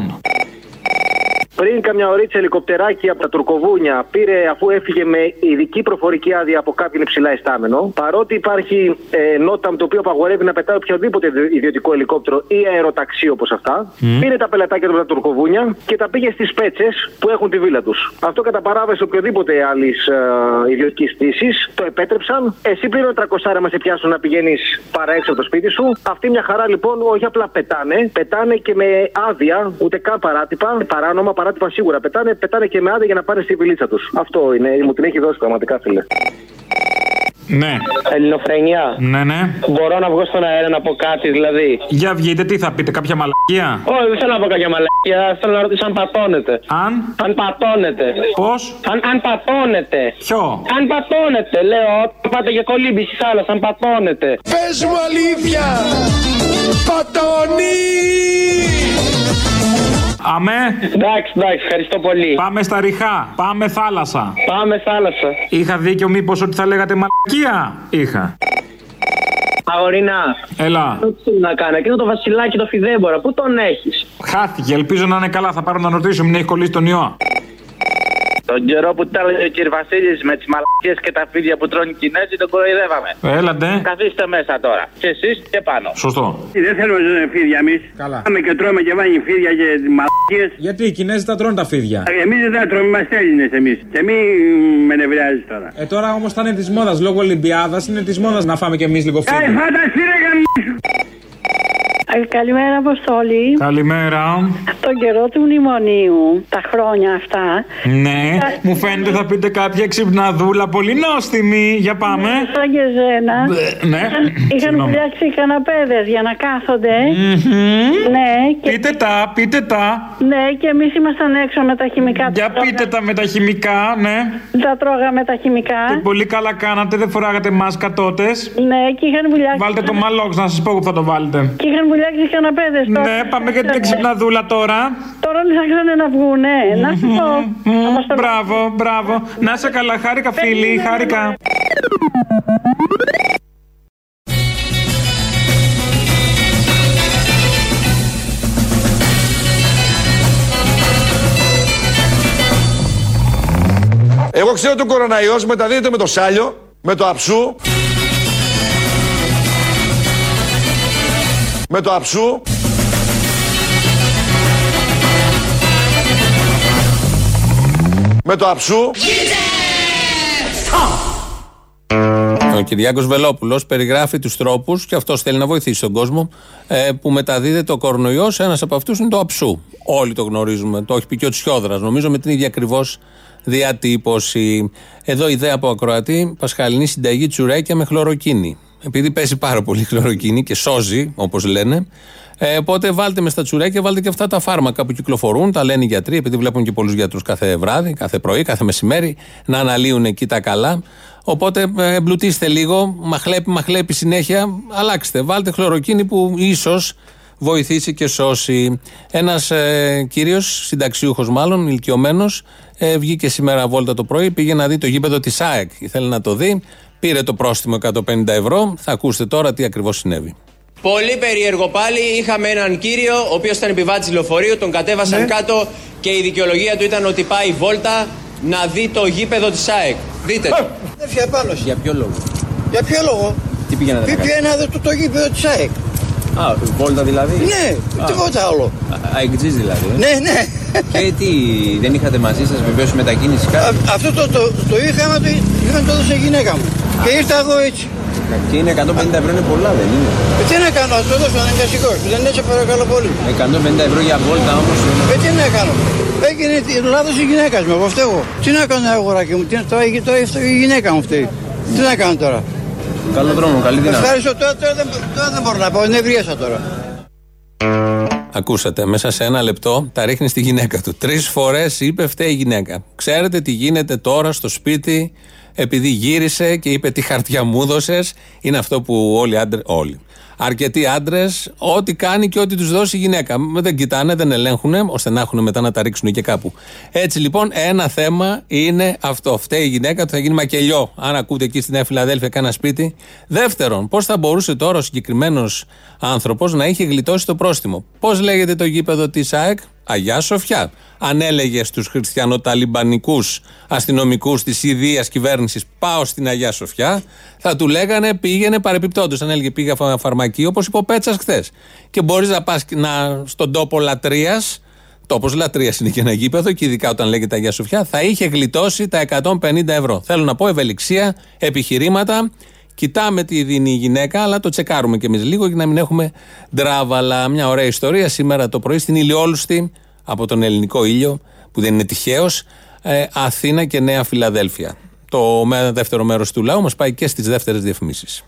S21: Πριν καμιά ωρίτσα ελικοπτεράκι από τα Τουρκοβούνια πήρε αφού έφυγε με ειδική προφορική άδεια από κάποιον υψηλά ειστάμενο. Παρότι υπάρχει ε, νότα το οποίο απαγορεύει να πετάει οποιοδήποτε ιδιωτικό ελικόπτερο ή αεροταξί όπως αυτά,
S15: Μμ.
S21: πήρε τα πελατάκια του από τα Τουρκοβούνια και τα πήγε στις πέτσες που έχουν τη βίλα τους. Αυτό κατά παράβαση οποιοδήποτε άλλης ε, ιδιωτικής πτήση το επέτρεψαν. Εσύ πλήρω 300 μα σε πιάσουν να πηγαίνεις παρά έξω από το σπίτι σου. Αυτή μια χαρά λοιπόν όχι απλά πετάνε, πετάνε και με άδεια, ούτε καν παράτυπα, παράνομα, παράτυπα σίγουρα πετάνε, πετάνε και με άδεια για να πάνε στη βιλίτσα τους. Αυτό είναι, μου την έχει δώσει πραγματικά, φίλε.
S18: Ναι.
S15: Ελληνοφρενιά.
S18: Ναι, ναι.
S15: Μπορώ να βγω στον αέρα να πω κάτι, δηλαδή;
S18: Για βγείτε, τι θα πείτε, κάποια μαλακία;
S15: Όχι, δεν θέλω να πω κάποια μαλακία. Θέλω να ρωτήσω αν πατώνετε.
S18: Αν;
S15: Αν πατώνετε.
S18: Πώς;
S15: Αν, αν πατώνετε.
S18: Ποιο;
S15: Αν πατώνετε, λέω. Όταν πάτε για κολύμπη στη θάλασσα, αν πατώνετε.
S16: Πες μου αλήθεια Πατώνει
S18: Αμέ.
S15: Εντάξει, εντάξει, ευχαριστώ πολύ.
S18: Πάμε στα ριχά. Πάμε θάλασσα.
S15: Πάμε θάλασσα.
S18: Είχα δίκιο μήπως ότι θα λέγατε μαλακία. Είχα.
S15: Αγορινά.
S18: Έλα.
S15: Τι να κάνω, εκείνο το βασιλάκι το φιδέμπορα, πού τον έχεις;
S18: Χάθηκε. Ελπίζω να είναι καλά. Θα πάρω να ρωτήσω. Μην έχει κολλήσει τον ιό.
S15: Τον καιρό που τα έλεγε ο κ. Βασίλης με τις μαλακίε και τα φίδια που τρώνε οι Κινέζοι, τον κοροϊδεύαμε.
S18: Έλαντε.
S15: Καθίστε μέσα τώρα. Και εσείς και πάνω.
S18: Σωστό.
S22: Δεν θέλουμε ζώνε φίδια εμείς.
S18: Καλά.
S22: Πάμε και τρώμε και βάνει φίδια και μαλακίε.
S18: Γιατί οι Κινέζοι τα τρώνε τα φίδια.
S22: Εμείς δεν τα τρώμε, είμαστε Έλληνες εμείς. Και μη με νευριάζει τώρα.
S18: Ε, τώρα όμως θα είναι της μόδας λόγω Ολυμπιάδας. Είναι της μόδας να φάμε κι εμείς λίγο
S22: Ε,
S18: φίδια.
S22: φανταστεί ρε γαμίσου.
S20: Ε, Καλημέρα, Αποστόλη.
S18: Καλημέρα.
S20: Τον καιρό του μνημονίου, τα χρόνια αυτά.
S18: Ναι, μου φαίνεται θα πείτε κάποια ξυπναδούλα πολύ νόστιμη. Για πάμε.
S20: Σαν και ζένα.
S18: Ναι.
S20: Είχαν
S18: Συγγνώμη.
S20: φτιάξει καναπέδες για να κάθονται. Ναι, και...
S18: Πείτε τα, πείτε τα.
S20: ναι, και εμείς ήμασταν έξω με τα χημικά.
S18: Για πείτε τα με τα χημικά, ναι.
S20: Τα τρώγαμε τα χημικά.
S18: Πολύ καλά κάνατε, δεν φοράγατε μάσκα τότε.
S20: Ναι, και είχαν βουλιάξει.
S18: Βάλτε το μαλόξ να σας πω που θα το βάλετε.
S20: Και είχαν βουλιάξει καναπέδες.
S18: Ναι, πάμε για την ξυπναδούλα τώρα.
S20: Τώρα ψάχνανε να βγουνε. Να σου πω.
S18: Μπράβο, μπράβο. Να σε καλά, χάρηκα φίλοι, χάρηκα.
S8: Εγώ ξέρω ότι ο κοροναϊός μεταδίδεται με το σάλιο, με το αψού, με το αψού, με το αψού.
S3: Ο Κυριάκος Βελόπουλος περιγράφει τους τρόπους και αυτός θέλει να βοηθήσει τον κόσμο ε, που μεταδίδεται ο κορονοϊός. Ένας από αυτούς είναι το αψού. Όλοι το γνωρίζουμε, το έχει πει και ο Τσιόδρας νομίζω με την ίδια ακριβώς διατύπωση. Εδώ ιδέα από ακροατή Πασχαλινή συνταγή τσουρέκια με χλωροκίνη επειδή παίζει πάρα πολύ χλωροκίνη και σώζει όπως λένε ε, οπότε βάλτε μες στα τσουρέκια, βάλτε και αυτά τα φάρμακα που κυκλοφορούν, τα λένε οι γιατροί, επειδή βλέπουν και πολλούς γιατρούς κάθε βράδυ, κάθε πρωί, κάθε μεσημέρι, να αναλύουν εκεί τα καλά. Οπότε ε, εμπλουτίστε λίγο, μαχλέπει, μαχλέπει συνέχεια, αλλάξτε. Βάλτε χλωροκίνη που ίσως βοηθήσει και σώσει. Ένας ε, κύριος, συνταξιούχος μάλλον, ηλικιωμένος, ε, βγήκε σήμερα βόλτα το πρωί, πήγε να δει το γήπεδο της ΑΕΚ. Ήθελε να το δει, πήρε το πρόστιμο 150 ευρώ. Θα ακούσετε τώρα τι ακριβώς συνέβη.
S23: Πολύ περίεργο πάλι. Είχαμε έναν κύριο, ο οποίος ήταν επιβάτης λεωφορείου, τον κατέβασαν κάτω και η δικαιολογία του ήταν ότι πάει βόλτα να δει το γήπεδο της ΑΕΚ. Δείτε. το.
S24: Δεν πάνω.
S23: Για ποιο λόγο;
S24: Για ποιο λόγο;
S23: Τι πήγαινατε να
S24: Πήγε
S23: κάνετε.
S24: να δει το, το γήπεδο της ΑΕΚ;
S23: Α, βόλτα δηλαδή;
S24: Ναι,
S23: Α.
S24: τίποτα άλλο.
S23: Αεκτζής δηλαδή. ε.
S24: Ναι, ναι.
S23: Και τι, δεν είχατε μαζί σας βεβαίως μετακίνηση κάτι;
S24: Α, αυτό το, το, το είχαμε, το, είχαν το έδωσε η γυναίκα μου. Και ήρθα εγώ έτσι.
S23: Και είναι 150 ευρώ είναι πολλά, δεν είναι;
S24: Ε, τι να κάνω, ας το δώσω αναγκαστικός. Δεν έτσι παρακαλώ πολύ.
S23: 150 ευρώ για βόλτα όμως.
S24: Ε, τι να κάνω. Έγινε τη- λάθος η γυναίκα μου, εγώ φταίω. Τι να κάνω αγοράκι μου, τι, το, το, το, η γυναίκα μου φταίει. Τι να κάνω τώρα.
S23: Καλό δρόμο, καλή δύναμη.
S24: Ευχαριστώ, τώρα, τώρα, δεν, τώρα δεν μπορώ να πω, νευρίασα τώρα.
S3: Ακούσατε, μέσα σε ένα λεπτό τα ρίχνει στη γυναίκα του. Τρεις φορές είπε φταίει η γυναίκα. Ξέρετε τι γίνεται τώρα στο σπίτι, επειδή γύρισε και είπε τι χαρτιά μου έδωσες. Είναι αυτό που όλοι οι άντρε. Όλοι. Αρκετοί άντρες, ό,τι κάνει και ό,τι τους δώσει η γυναίκα. Δεν κοιτάνε, δεν ελέγχουν, ώστε να έχουν μετά να τα ρίξουν και κάπου. Έτσι λοιπόν, ένα θέμα είναι αυτό. Φταίει η γυναίκα του, θα γίνει μακελιό. Αν ακούτε εκεί στη Νέα Φιλαδέλφια κάνα σπίτι. Δεύτερον, πώς θα μπορούσε τώρα ο συγκεκριμένος άνθρωπος να είχε γλιτώσει το πρόστιμο. Πώς λέγεται το γήπεδο της ΑΕΚ, Αγιά Σοφιά. Αν έλεγε στους χριστιανοταλιμπανικούς αστυνομικούς της ιδίας κυβέρνησης Πάω στην Αγιά Σοφιά, θα του λέγανε πήγαινε παρεπιπτόντως. Αν έλεγε πήγα φα- φαρμακείο, όπως είπε ο Πέτσας χθες. Και μπορείς να πας στον τόπο λατρείας, τόπος λατρείας είναι και ένα γήπεδο, και ειδικά όταν λέγεται Αγία Σοφιά, θα είχε γλιτώσει τα 150 ευρώ. Θέλω να πω ευελιξία, επιχειρήματα. Κοιτάμε τι δίνει η γυναίκα, αλλά το τσεκάρουμε κι εμείς λίγο για να μην έχουμε ντράβαλα. Μια ωραία ιστορία σήμερα το πρωί στην Ηλιόλουστη, από τον ελληνικό ήλιο, που δεν είναι τυχαίος, Αθήνα και Νέα Φιλαδέλφια. Το με- δεύτερο μέρος του λαού μας πάει και στις δεύτερες διαφημίσεις.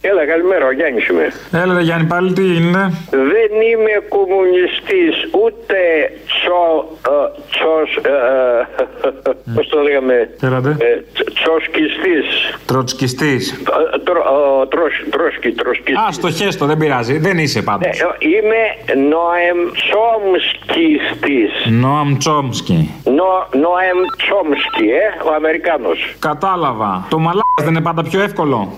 S25: Έλα, καλημέρα, ο Γιάννης είμαι.
S18: Έλα, ρε Γιάννη, πάλι τι είναι;
S25: Δεν είμαι κομμουνιστής, ούτε τσο, ε, τσος, ε, ε, πώς το λέγαμε,
S18: Έλατε.
S25: ε, τσ- τσοσκιστής.
S18: Τροτσκιστή.
S25: Ε, τρο- ε, τρος- Τρόσκι, τρόσκι.
S18: Α, το χέστο, δεν πειράζει. Δεν είσαι πάντως.
S25: Ε, ε, Είμαι Νοεμ Τσόμσκιστής.
S18: Νόαμ Τσόμσκι.
S25: Νο- Νοεμ Τσόμσκι, ε, ο Αμερικάνος.
S18: Κατάλαβα. Το μαλάκας δεν είναι πάντα πιο εύκολο.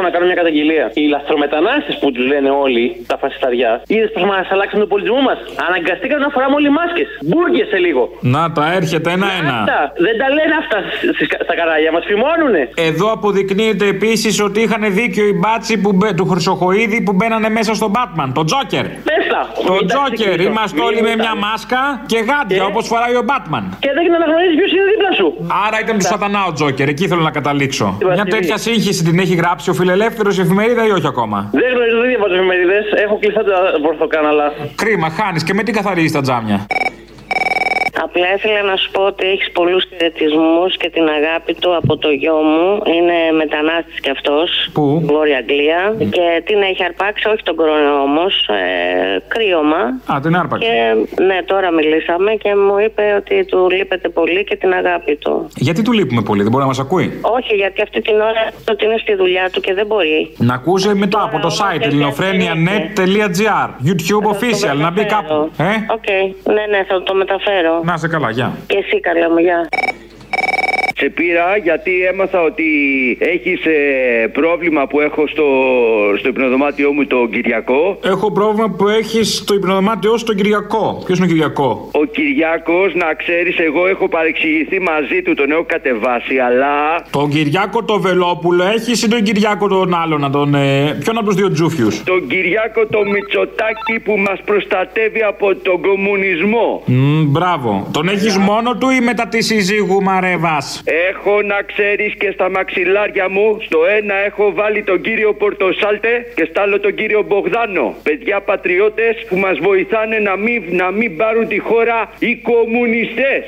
S19: Έχω να κάνω μια καταγγελία. Οι λαθρομετανάστες που τους λένε όλοι, τα φασισταριά, είδες πως μας αλλάξαν τον πολιτισμό μας. Αναγκαστήκαμε να φοράμε όλοι μάσκες. Μπουργκε σε λίγο.
S18: Να τα έρχεται ένα-ένα.
S19: Αυτά. Δεν τα λένε αυτά στις- στα καράγια, μας φημώνουνε.
S18: Εδώ αποδεικνύεται επίσης ότι είχαν δίκιο οι μπάτσι που, μπε- του Χρυσοχοίδη που μπαίνανε μέσα στον Batman, τον Τζόκερ.
S19: Πες τα.
S18: Το
S19: Μην τα
S18: Τζόκερ,
S19: ξεκινήσω.
S18: είμαστε
S19: Μην
S18: όλοι με
S19: τα-
S18: μια μάσκα και γάντια όπως φοράει ο Batman.
S19: Και δεν αναγνωρίζει ποιος είναι δίπλα σου.
S18: Άρα ήταν του σατανά ο Τζόκερ, εκεί θέλω να καταλήξω.
S19: Την
S18: Μια
S19: Παρασκευή.
S18: τέτοια σύγχυση την έχει γράψει ο φιλελεύθερος εφημερίδα ή όχι ακόμα;
S19: Δεν γνωρίζω, δεν διαβάζω εφημερίδες. Έχω κλειστά τα πορθοκάναλα.
S18: Κρίμα, χάνεις και με τι καθαρίζεις τα τζάμια;
S26: Απλά ήθελα να σου πω ότι έχεις πολλούς χαιρετισμούς και την αγάπη του από το γιο μου. Είναι μετανάστης κι αυτός.
S18: Πού;
S26: Βόρεια Αγγλία. Και την έχει αρπάξει, όχι τον κορονοϊό όμως. Ε, κρύωμα.
S18: Α, την άρπαξε.
S26: Και ναι, τώρα μιλήσαμε και μου είπε ότι του λείπετε πολύ και την αγάπη του.
S18: Γιατί του λείπουμε πολύ, δεν μπορεί να μας ακούει;
S26: Όχι, γιατί αυτή την ώρα ότι είναι στη δουλειά του και δεν μπορεί.
S18: Να ακούσει μετά από το site ελληνοφρένια.net.gr YouTube official, να μπει κάπου. Ε;
S26: Οκ, ναι, ναι, θα το μεταφέρω.
S18: Να σε καλά, γεια.
S26: Και εσύ, καλά μου, γεια.
S27: Σε πήρα γιατί έμαθα ότι έχεις πρόβλημα που έχω στο, στο υπνοδωμάτιό μου τον Κυριακό.
S18: Έχω πρόβλημα που έχεις στο υπνοδωμάτιό σου τον Κυριακό. Ποιος είναι ο Κυριακό;
S27: Ο Κυριάκο, να ξέρεις, εγώ έχω παρεξηγηθεί μαζί του, τον έχω κατεβάσει, αλλά.
S18: Τον Κυριάκο το Βελόπουλο έχεις ή τον Κυριάκο τον άλλο να τον. Ε, ποιον από τους δύο τζούφιους;
S27: Τον Κυριάκο το Μητσοτάκι που μας προστατεύει από τον κομμουνισμό.
S18: Μμ, μπράβο. Τον έχεις μόνο του ή μετά τη συζύγου Μαρέβα.
S27: Έχω να ξέρεις και στα μαξιλάρια μου, στο ένα έχω βάλει τον κύριο Πορτοσάλτε και στο άλλο τον κύριο Μπογδάνο. Παιδιά πατριώτες που μας βοηθάνε να μην, να μην πάρουν τη χώρα οι κομμουνιστές.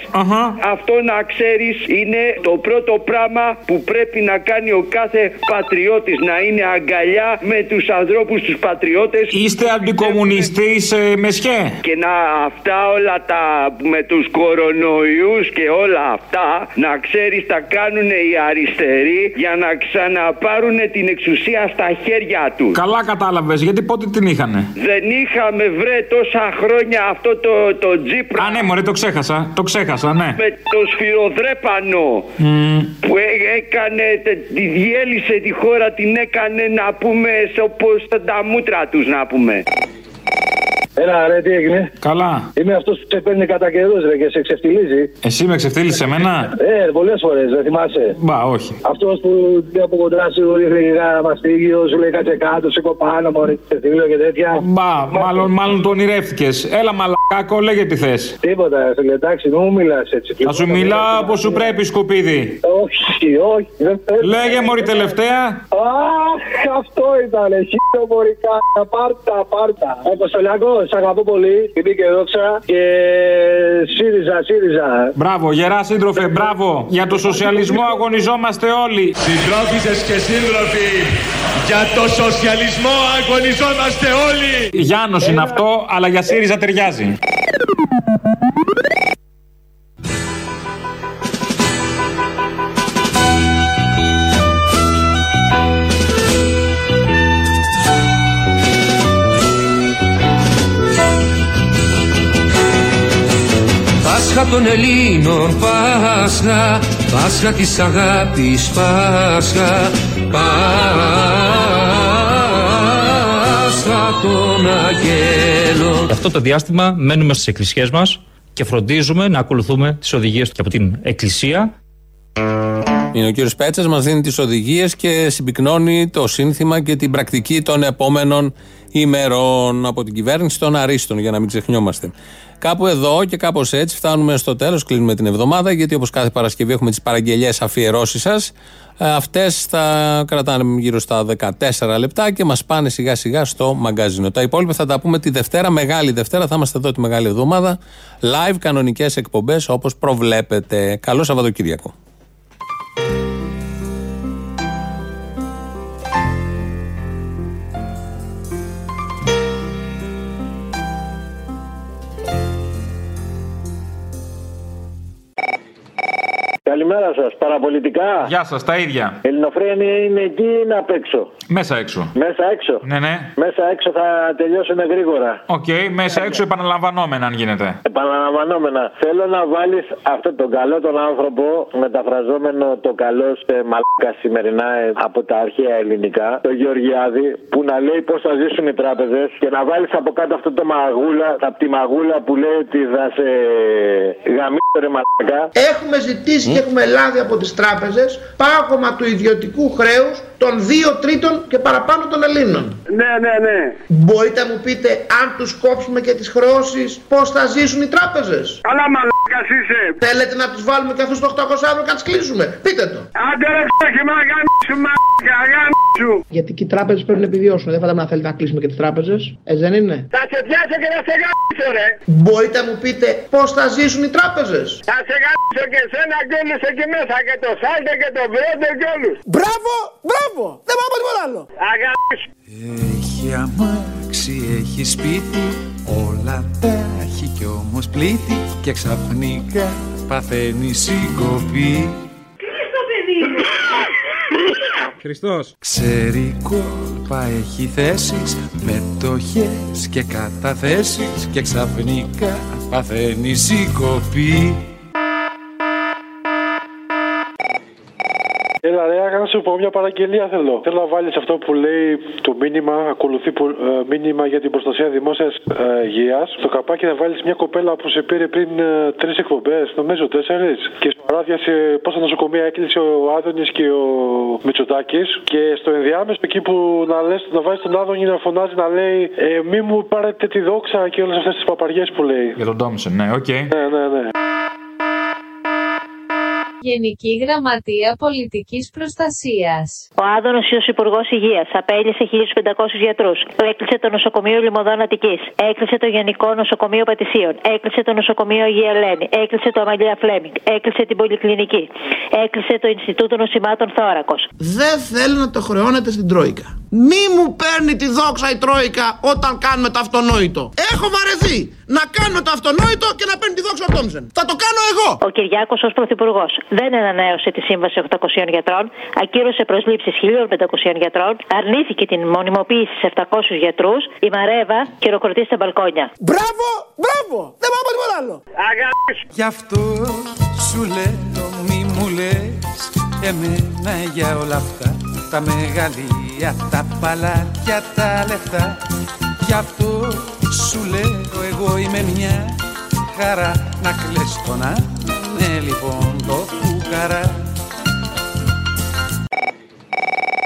S27: Αυτό να ξέρεις είναι το πρώτο πράγμα που πρέπει να κάνει ο κάθε πατριώτης. Να είναι αγκαλιά με τους ανθρώπους τους πατριώτες.
S18: Είστε αντικομουνιστή ε, μεσχέ;
S27: Και να αυτά όλα τα με τους κορονοϊούς και όλα αυτά να ξέρεις τα κάνουν οι αριστεροί για να ξαναπάρουν την εξουσία στα χέρια τους.
S18: Καλά κατάλαβες, γιατί πότε την είχανε;
S27: Δεν είχαμε βρε τόσα χρόνια αυτό το, το τζίπρα.
S18: Α, ναι, μωρέ, το ξέχασα. Το ξέχασα, ναι.
S27: Με το σφυροδρέπανο που έ- έκανε, τε- τη διέλυσε τη χώρα, την έκανε να πούμε όπως τα μούτρα τους να πούμε.
S21: Έλα, ρε, τι έγινε;
S18: Καλά.
S21: Είμαι αυτός που σε παίρνει κατά καιρούς, ρε, και σε ξεφτιλίζει.
S18: Εσύ με ξεφτύλισες εμένα;
S21: Ε, πολλές φορές, δεν θυμάσαι.
S18: Μπα, όχι.
S21: Αυτός που από κοντά σου ρίχνει ένα μαστίγιο, σου λέει κάτσε κάτω, σε κοπάνω, μωρή, ξεφτιλίο και τέτοια.
S18: Μπα, μάλλον, μάλλον το ονειρεύτηκε. Έλα, μαλακάκο, λέγε τι θες.
S21: Τίποτα, φίλε, εντάξει, μην μου μιλάς έτσι.
S18: Θα σου μιλάω όπως σου πρέπει, σκουπίδι.
S21: Όχι, όχι, δεν θέλω.
S18: Λέγε, Μωρή, τελευταία.
S21: Αχ, αυτό ήταν, χίλιο μωρικά. Πάρτα, πάρτα. Αποστολιακό, σ' αγαπώ πολύ. Τιμή και δόξα. Και ΣΥΡΙΖΑ, ΣΥΡΙΖΑ.
S18: Μπράβο, γερά σύντροφε, μπράβο. Για το σοσιαλισμό αγωνιζόμαστε όλοι.
S24: Συντρόφισσες και σύντροφοι, για το σοσιαλισμό αγωνιζόμαστε όλοι.
S18: Γιάννος είναι αυτό, αλλά για ΣΥΡΙΖΑ ταιριάζει.
S24: Πάσχα των Ελλήνων, Πάσχα, Πάσχα της αγάπης, Πάσχα, Πάσχα των Αγγέλων.
S2: Αυτό το διάστημα μένουμε στις εκκλησίες μας και φροντίζουμε να ακολουθούμε τις οδηγίες και από την εκκλησία
S3: Είναι ο κύριος Πέτσας, μας δίνει τις οδηγίες και συμπυκνώνει το σύνθημα και την πρακτική των επόμενων ημερών από την κυβέρνηση των Αρίστων, για να μην ξεχνιόμαστε. Κάπου εδώ και κάπως έτσι φτάνουμε στο τέλος, κλείνουμε την εβδομάδα, γιατί όπως κάθε Παρασκευή έχουμε τις παραγγελίες αφιερώσεις σας. Αυτές θα κρατάνε γύρω στα 14 λεπτά και μας πάνε σιγά σιγά στο μαγκαζίνο. Τα υπόλοιπα θα τα πούμε τη Δευτέρα, Μεγάλη Δευτέρα. Θα είμαστε εδώ τη Μεγάλη Εβδομάδα. Live κανονικές εκπομπές όπως προβλέπετε. Καλό Σαββατοκύριακο.
S21: Καλημέρα σας, παραπολιτικά.
S18: Γεια σας, τα ίδια.
S21: Ελληνοφρένια είναι εκεί ή είναι απ' έξω;
S18: Μέσα έξω.
S21: Μέσα έξω;
S18: Ναι, ναι.
S21: Μέσα έξω θα τελειώσουν γρήγορα.
S18: Οκ, μέσα έξω επαναλαμβανόμενα αν γίνεται.
S21: Επαναλαμβανόμενα. Θέλω να βάλεις αυτόν τον καλό τον άνθρωπο, μεταφραζόμενο το καλό σε μαλάκα σημερινά ε, από τα αρχαία ελληνικά, το Γεωργιάδη, που να λέει πώς θα ζήσουν οι τράπεζες και να βάλεις από κάτω αυτό το Μαγούλα, από τη Μαγούλα που λέει ότι θα σε γαμίσω ρε μαλάκα.
S28: Έχουμε ζητήσει και έχουμε λάβει από τις τράπεζες πάγωμα του ιδιωτικού χρέους των 2 τρίτων και παραπάνω των Ελλήνων.
S27: Ναι, ναι, ναι.
S28: Μπορείτε να μου πείτε αν τους κόψουμε και τις χρεώσεις πώς θα ζήσουν οι τράπεζες;
S27: Αλλά μαλάκας είσαι.
S28: Θέλετε να τους βάλουμε και αυτούς το 800 ευρώ και να τις κλείσουμε; Πείτε το.
S27: Άντε ρε φτώχη μα γάμισου μαλάκα, γάμισου.
S28: Γιατί και οι τράπεζες πρέπει να επιβιώσουν. Δεν φαντάμε να θέλετε να κλείσουμε και τις τράπεζες. Έτσι δεν είναι;
S27: Θα σε πιάσω και θα σε γάμισω ρε.
S28: Μπορείτε να μου πείτε πώς θα ζήσουν οι τράπεζες;
S27: Θα σε γάμισω και εσένα και όλους εκεί μέσα και το σάλτε και το βρόντε και όλους.
S16: Μπράβο, μπράβο. Δεν πάω τίποτα άλλο.
S27: Αγάμισου.
S1: Έχει αμάξι, έχει σπίτι, όλα τα έχει κι όμως πλήτη και ξαφνικά παθαίνει συγκοπή.
S18: Χριστός.
S1: Ξέρει κόλπα, έχει θέσεις, μετοχές και καταθέσεις και ξαφνικά παθαίνει συγκοπή.
S18: Έλα, ρε, να σου πω μια παραγγελία θέλω. Θέλω να βάλεις αυτό που λέει το μήνυμα, ακολουθεί που, ε, μήνυμα για την προστασία δημόσιας ε, υγείας. Στο καπάκι να βάλεις μια κοπέλα που σε πήρε πριν ε, τρεις εκπομπές, νομίζω τέσσερις. Και στο παράδιασε πόσα νοσοκομεία έκλεισε ο Άδωνης και ο Μητσοτάκης. Και στο ενδιάμεσο εκεί που να, λες, να βάζεις τον Άδωνη να φωνάζει να λέει ε, Μη μου πάρετε τη δόξα και όλες αυτές τις παπαριές που λέει.
S29: Για τον Τόμσον, ναι, οκ.
S18: Ναι, ναι, ναι.
S30: Γενική Γραμματεία Πολιτικής Προστασίας.
S31: Ο Άδωνις ως Υπουργός Υγείας απέλυσε 1.500 γιατρούς. Έκλεισε το νοσοκομείο Λοιμωδών Αττικής. Έκλεισε το Γενικό Νοσοκομείο Πατησίων. Έκλεισε το νοσοκομείο Αγία Ελένη. Έκλεισε το Αμαλία Φλέμινγκ. Έκλεισε την Πολυκλινική. Έκλεισε το Ινστιτούτο Νοσημάτων Θώρακο.
S28: Δεν θέλω να το χρεώνετε στην Τρόικα. Μη μου παίρνει τη δόξα η Τρόικα όταν κάνουμε το αυτονόητο. Έχω βαρεθεί να κάνουμε το αυτονόητο και να παίρνει τη δόξα ο Τόμσεν. Θα το κάνω εγώ.
S31: Ο Κυριάκος ως Πρωθυπουργός δεν ανανέωσε τη σύμβαση 800 γιατρών, ακύρωσε προσλήψεις 1.500 γιατρών, αρνήθηκε την μονιμοποίηση σε 700 γιατρούς, η Μαρέβα χειροκροτεί στα μπαλκόνια.
S28: Μπράβο, μπράβο. Δεν πάω τίποτα άλλο.
S32: Γι' αυτό σου λέω μη μου λες εμένα για όλα αυτά τα μεγαλεία, τα παλάτια, τα λεφτά Γι' αυτό σου λέω εγώ είμαι μια χαρά να κλαις τον ναι λοιπόν το φουκαρά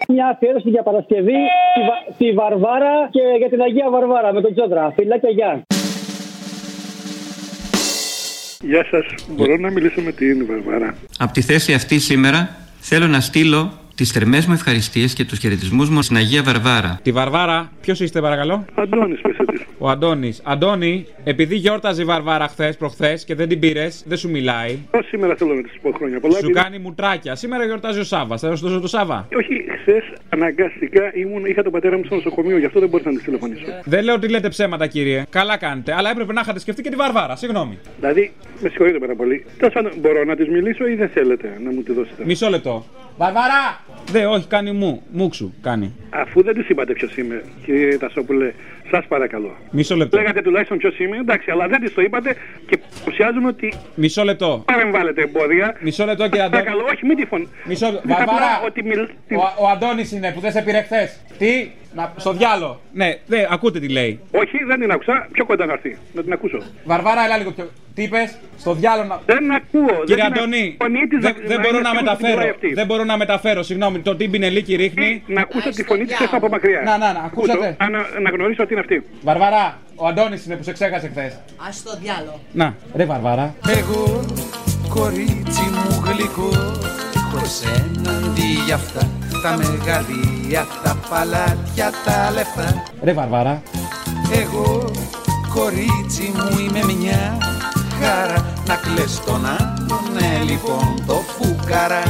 S21: Μια αφιέρωση για Παρασκευή στη, Βα- στη Βαρβάρα και για την Αγία Βαρβάρα με τον Τζόντρα. Φιλάκια, γεια.
S22: Γεια σας. Μπορώ να μιλήσω με την Βαρβάρα;
S33: Από τη θέση αυτή σήμερα θέλω να στείλω τις θερμές μου ευχαριστίες και τους χαιρετισμούς μου στην Αγία Βαρβάρα.
S29: Τη Βαρβάρα, ποιος είστε παρακαλώ;
S22: Αντώνης, πέσε τη.
S29: Ο Αντώνης. Αντώνη, επειδή γιόρταζε η Βαρβάρα χθες προχθές και δεν την πήρες, δεν σου μιλάει.
S22: Πώ σήμερα θέλω να της πω χρόνια πολλά.
S29: Σου
S22: επειδή-
S29: κάνει μουτράκια. Σήμερα γιορτάζει ο Σάβα. Θα σου δώσω το Σάβα.
S22: Όχι, χθες αναγκαστικά ήμουν, είχα τον πατέρα μου στο νοσοκομείο, γι' αυτό δεν μπορούσα να της τηλεφωνήσω.
S29: Δεν λέω ότι λέτε ψέματα, κύριε. Καλά κάνετε. Αλλά έπρεπε να είχατε σκεφτεί και τη Βαρβάρα. Συγγνώμη.
S22: Δηλαδή, με συγχωρείτε πάρα πολύ. Τέλος πάντων, μπορώ να της μιλήσω ή δεν θέλετε να μου τη δώσετε;
S29: Μισό λεπτό. Βαρβάρα! Δε, όχι, κάνει μου. Μουξου, κάνει.
S22: Αφού δεν της είπατε ποιος είμαι, κύριε Τασόπουλε, σας παρακαλώ.
S29: Μισό λεπτό.
S22: Λέγατε τουλάχιστον ποιος είμαι, εντάξει, αλλά δεν της το είπατε και υποψιάζομαι ότι
S29: Μισό λεπτό.
S22: παρεμβάλλετε εμπόδια.
S29: Μισό λεπτό, κύριε Αντώνη.
S22: Παρακαλώ, όχι, μην τη φωνή.
S29: Μισό λεπτό.
S22: Απλά
S29: Βαρβάρα!
S22: ότι μιλ...
S29: Ο, ο Αντώνης είναι που δεν σε πήρε χθες. Τι; Να, στο διάλο. Ναι, δε, ακούτε τι λέει.
S22: Όχι, δεν την άκουσα. Πιο κοντά να έρθει. Να την ακούσω.
S29: Βαρβάρα, έλα λίγο πιο. Τι είπες, στο διάλο να.
S22: Δεν ακούω.
S29: Κύριε
S22: δεν την
S29: Αντώνη,
S22: ακ- φωνή της
S29: δεν,
S22: να-
S29: δεν
S22: να
S29: μπορώ
S22: είναι
S29: να
S22: σίγουρη ότι
S29: μεταφέρω.
S22: μιλάει αυτή.
S29: Δεν μπορώ να μεταφέρω, συγγνώμη. Το τι μπινελίκι ρίχνει.
S22: Να ακούσω τη φωνή της από μακριά.
S29: Να, να, να, ακούσατε.
S22: Ακούσω, Να, να γνωρίσω ότι είναι αυτή.
S29: Βαρβαρά, ο Αντώνης είναι που σε ξέχασε χθες.
S5: Α το διάλο.
S29: Να, ρε Βαρβάρα.
S32: Εγώ κορίτσι μου γλυκό Έχω εσένα αντί για αυτά Τα μεγαλεία, τα παλάτια, τα λεφτά
S29: Ρε Βαρβάρα.
S32: Εγώ κορίτσι μου είμαι μια χαρά Να κλαις τον άλλον, ναι λοιπόν το φουκαρά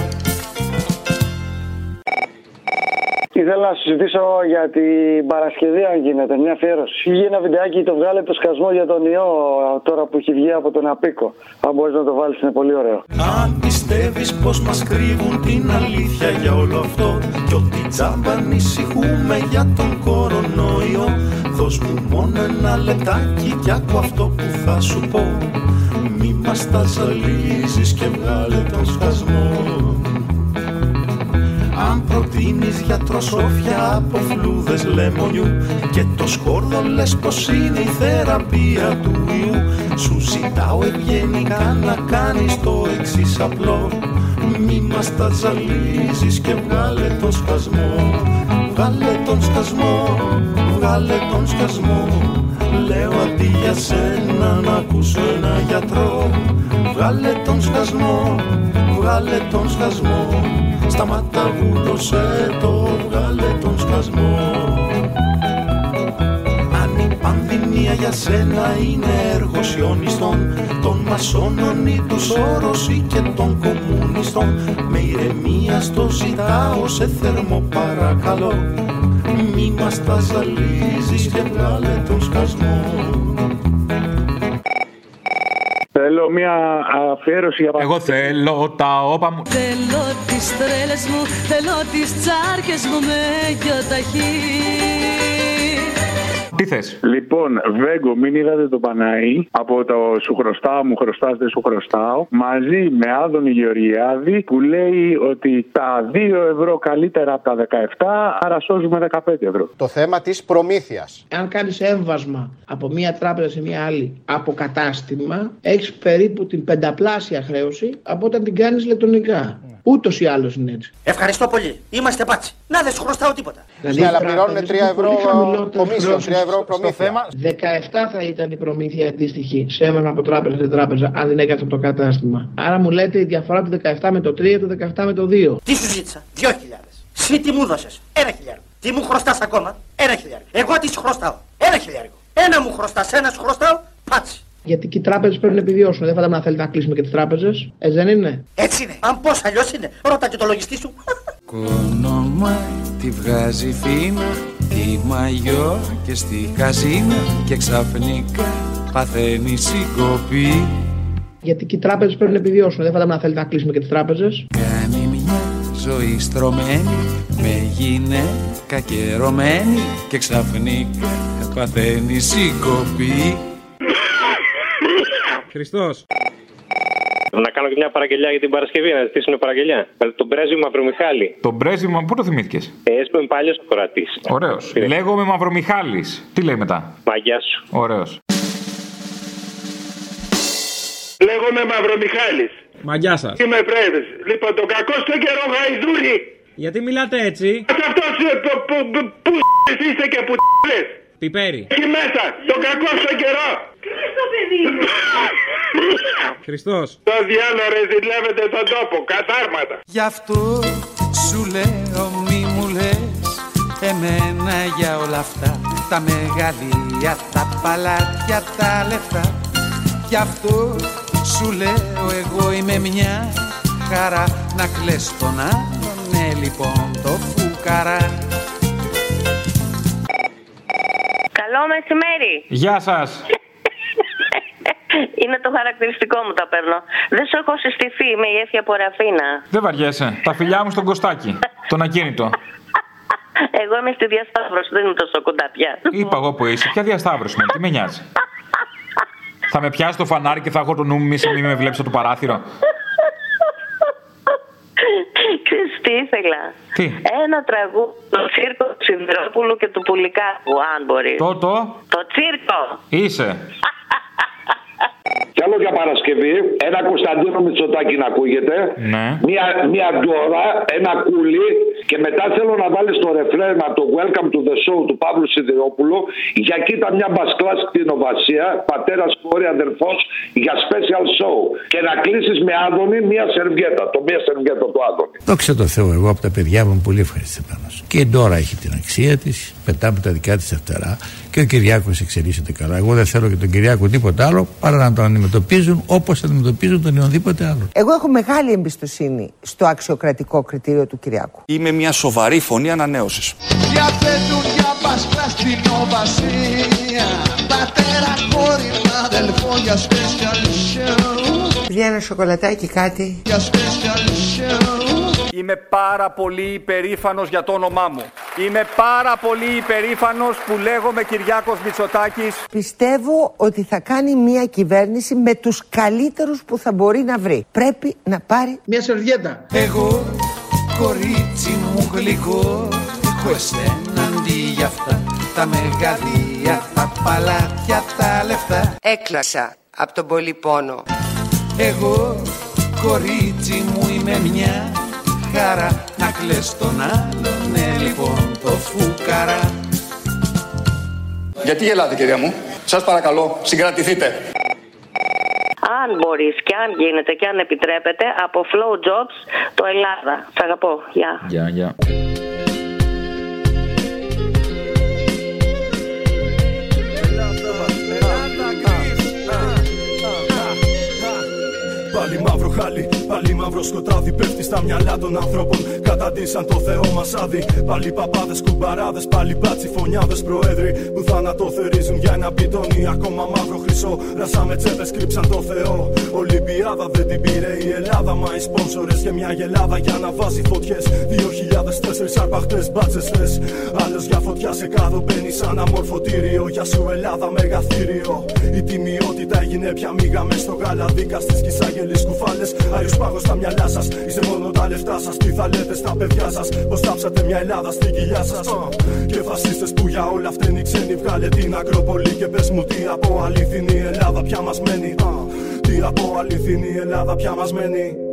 S21: Ήθελα να συζητήσω για την Παρασκευή, αν γίνεται, μια αφιέρωση. Βγήκε ένα βιντεάκι, το βγάλε το σκασμό για τον ιό τώρα που έχει βγει από τον Απίκο. Αν μπορείς να το βάλεις, είναι πολύ ωραίο.
S32: Αν πιστεύεις πως μας κρύβουν την αλήθεια για όλο αυτό Κι ότι τζάμπα ανησυχούμε για τον κορονοϊό Δώσ' μου μόνο ένα λεπτάκι κι άκου αυτό που θα σου πω Μη μας τα ζαλίζεις και βγάλε τον σκασμό αν προτείνεις γιατροσόφια από φλούδες λεμονιού Και το σκόρδο λες πως είναι η θεραπεία του ιού Σου ζητάω ευγενικά να κάνεις το εξής απλό. Μη μας τα ζαλίζεις και βγάλε τον σκασμό Βγάλε τον σκασμό, βγάλε τον σκασμό. Λέω αντί για σένα να ακούσω ένα γιατρό Βγάλε τον σκασμό, βγάλε τον σκασμό Σταμάτα βούλωσέ το, βγάλε τον σκασμό. Αν η πανδημία για σένα είναι έργος ιονιστών Των μασόνων ή τους Σόρος ή και των κομμουνιστών Με ηρεμία στο ζητάω σε θερμό παρακαλώ. Μη μας τα ζαλίζεις και βγάλε τον σκασμό
S21: Θέλω μια αφιέρωση για
S29: Εγώ θέλω τα όπα μου.
S5: Θέλω τις τρέλες μου, θέλω τις τσάρκες μου με γιοταχή.
S29: Τι
S18: θες;
S22: Λοιπόν, Βέγκο, μην είδατε το Παναή από το Σου χρωστάω, μου χρωστάς, δεν σου χρωστάω. Μαζί με Άδωνη Γεωργιάδη που λέει ότι τα 2 ευρώ καλύτερα από τα 17, άρα σώζουμε 15 ευρώ.
S34: Το θέμα της προμήθειας.
S28: Αν κάνεις έμβασμα από μία τράπεζα σε μία άλλη από κατάστημα, έχεις περίπου την πενταπλάσια χρέωση από όταν την κάνεις ηλεκτρονικά. Ούτως ή άλλως είναι έτσι.
S35: Ευχαριστώ πολύ. Είμαστε πάτσι. Να δεν σου χρωστάω τίποτα.
S28: Δηλαδή,
S34: Ναι, αλλά
S28: οι
S34: πληρώνουν
S28: τράπεζες
S34: 3
S28: έχουν
S34: ευρώ
S28: πολύ χαμηλότερες
S34: κομίσιο, 3
S28: χρεώσεις
S34: ευρώ
S28: στο
S34: προμήθεια.
S28: θέμα. 17 θα ήταν η προμήθεια αντίστοιχη σε έμενα από τράπεζα σε τράπεζα, αν δεν έκανε από το κατάστημα. Άρα μου λέτε η διαφορά του 17 με το 3 του 17 με το 2.
S35: Τι σου ζήτησα; Δυο χιλιάδες. Συ τι μου δώσες; Ένα χιλιάρικο. Τι μου χρωστάς ακόμα; Ένα χιλιάρικο. Εγώ τι σου χρωστάω; Ένα χιλιάρικο. Ένα μου χρωστάς, ένα σου χρωστάω. Πάτσι.
S28: Γιατί και οι τράπεζες πρέπει να επιβιώσουν. Δεν φαντάζομαι να θέλετε να κλείσουμε και τις τράπεζες. Έτσι δεν είναι.
S35: Έτσι είναι. Αν πώς αλλιώς είναι. Ρώτα και το λογιστή σου.
S1: Κόνομα τη βγάζει φίνα Τη μαγιό και στη καζίνα Και ξαφνικά παθαίνει συγκοπή
S28: Γιατί και οι τράπεζες πρέπει να επιβιώσουν. Δεν φαντάζομαι να θέλετε να κλείσουμε και τις τράπεζες.
S1: Κάνει μια ζωή στρωμένη Με γυναίκα καιρωμένη Και ξαφνικά παθαίνει συγκοπή
S18: Χριστός.
S36: Να κάνω και μια παραγγελιά για την Παρασκευή, να ζητήσουμε παραγγελιά. Με τον πρέσβη Μαυρομιχάλη.
S18: Τον πρέσβημα, πού το θυμήθηκες;
S36: Ε, έσπε παλιός κορατή.
S18: Ωραίος. Λέγομαι Μαυρομιχάλης. Τι λέει μετά;
S36: Μαγιά σου.
S18: Ωραίος.
S25: Λέγομαι Μαυρομιχάλης.
S18: Μαγιά σας.
S25: Είμαι πρέβης. Λοιπόν, τον κακό στον καιρό γαϊδούρι.
S18: Γιατί μιλάτε έτσι;
S25: Σε αυτός ε, που, που, που, που είστε και που λες.
S18: Πιπέρι.
S25: Εκεί μέσα, τον κακό στον καιρό.
S18: Χριστό.
S25: Το διάλογο ρε ζηλεύετε τον τόπο, κατάρματα.
S1: Γι' αυτό σου λέω μη μου λες Εμένα για όλα αυτά Τα μεγαλεία, τα παλάτια, τα λεφτά Γι' αυτό σου λέω εγώ είμαι μια χαρά Να κλαις τον άλλον, ναι λοιπόν το φουκαρά
S26: Καλό μεσημέρι.
S18: Γεια σας.
S26: Είναι το χαρακτηριστικό μου τα παίρνω. Δεν σου έχω συστηθεί, είμαι η Έφια από Ραφίνα.
S18: Δεν βαριέσαι. Τα φιλιά μου στον Κωστάκι. Τον ακίνητο.
S26: Εγώ είμαι στη διασταύρωση, δεν είμαι τόσο κοντά πια.
S18: Είπα εγώ που είσαι. Ποια διασταύρωση με, τι με νοιάζει; θα με πιάσει το φανάρι και θα έχω το νου μου μη σε μη με βλέπεις από το παράθυρο.
S26: Ξέρεις τι ήθελα;
S18: Τι;
S26: Ένα τραγούδι, το τσίρκο του Σιδηρόπουλου και του Πουλικάκου, αν μπορείς.
S18: Το το.
S26: Το τσίρκο.
S18: Είσαι.
S37: Κι άλλο για Παρασκευή, ένα Κωνσταντίνο Μητσοτάκη να ακούγεται,
S18: Ναι.
S37: μία, μία ντόρα, ένα κούλι και μετά θέλω να βάλεις το ρεφρέν από το Welcome to the Show του Παύλου Σιδηρόπουλου για κοίτα μια μπασκλάς στην Οβασία, πατέρας κόρη αδερφός για special show και να κλείσεις με Άδωνη μία σερβιέτα, το μία σερβιέτα του Άδωνη.
S38: Δόξα τω Θεώ, εγώ από τα παιδιά μου είμαι πολύ ευχαριστημένος. Και η Ντόρα έχει την αξία της, πετάμε τα δικά της φτερά και ο Κυριάκος εξελίσσεται καλά. Εγώ δεν θέλω και τον Κυριάκο τίποτα άλλο παρά να τον αντιμετωπίζουν όπως αντιμετωπίζουν τον οποιονδήποτε άλλο.
S39: Εγώ έχω μεγάλη εμπιστοσύνη στο αξιοκρατικό κριτήριο του Κυριάκου.
S40: Είμαι μια σοβαρή φωνή ανανέωσης.
S32: Διαθέτουν για πασκλά στην Οβασία Πατέρα, κόρη, αδελφό για special show
S39: Παιδιά ένα σοκολατάκι κάτι.
S32: Για special show
S40: Είμαι πάρα πολύ υπερήφανος για το όνομά μου. Είμαι πάρα πολύ υπερήφανος που λέγομαι Κυριάκος Μητσοτάκης.
S39: Πιστεύω ότι θα κάνει μια κυβέρνηση με τους καλύτερους που θα μπορεί να βρει. Πρέπει να πάρει
S28: μια σερβιέτα.
S1: Εγώ κορίτσι μου γλυκό Έχω εσένα αντί για αυτά Τα μεγαλεία, τα παλάτια, τα λεφτά
S39: Έκλασα από τον πολύ πόνο.
S1: Εγώ κορίτσι μου είμαι μια χαρά Να κλαις τον άλλον, ναι λοιπόν το φουκαρά
S40: Γιατί γελάτε κυρία μου; Σας παρακαλώ, συγκρατηθείτε.
S26: Αν μπορείς και αν γίνεται και αν επιτρέπετε, από Flow Jobs το Ελλάδα. Σ' αγαπώ. Γεια.
S18: Γεια, γεια.
S32: Πάλι μαύρο χάλι,
S41: Πάλι μαύρο σκοτάδι πέφτει στα μυαλά των ανθρώπων. Καταντήσαν το Θεό μας άδει. Πάλι παπάδες, κουμπαράδες, πάλι μπάτσι φωνιάδες προέδροι που θανατοθερίζουν για ένα μπιτόνι. Ακόμα μαύρο χρυσό. Ρασάμε τσέπες, κρύψαν το Θεό. Ολυμπιάδα δεν την πήρε η Ελλάδα. Μα οι σπόνσορες και μια γελάδα για να βάζει φωτιές. 2004 αρπαχτές μπάτσες θες. Άλλο για φωτιά σε κάδο μπαίνει σαν αμορφωτήριο. Για σου Ελλάδα μεγαθύριο. Η τιμιότητα έγινε πια μίγα μες στο γαλαδίκα στι κυσάγελε κουφάλες. Άριο πάγος στα μυαλά σας. Είστε μόνο τα λεφτά σας. Τι θα λέτε στα παιδιά σας. Πω τάψατε μια Ελλάδα στην κοιλιά σας. Και φασίστες που για όλα αυτά είναι οι ξένοι. Βγάλε την Ακρόπολη και πες μου τι από αληθινή Ελλάδα πια μας μένει. Τι από αληθινή Ελλάδα πια μας μένει.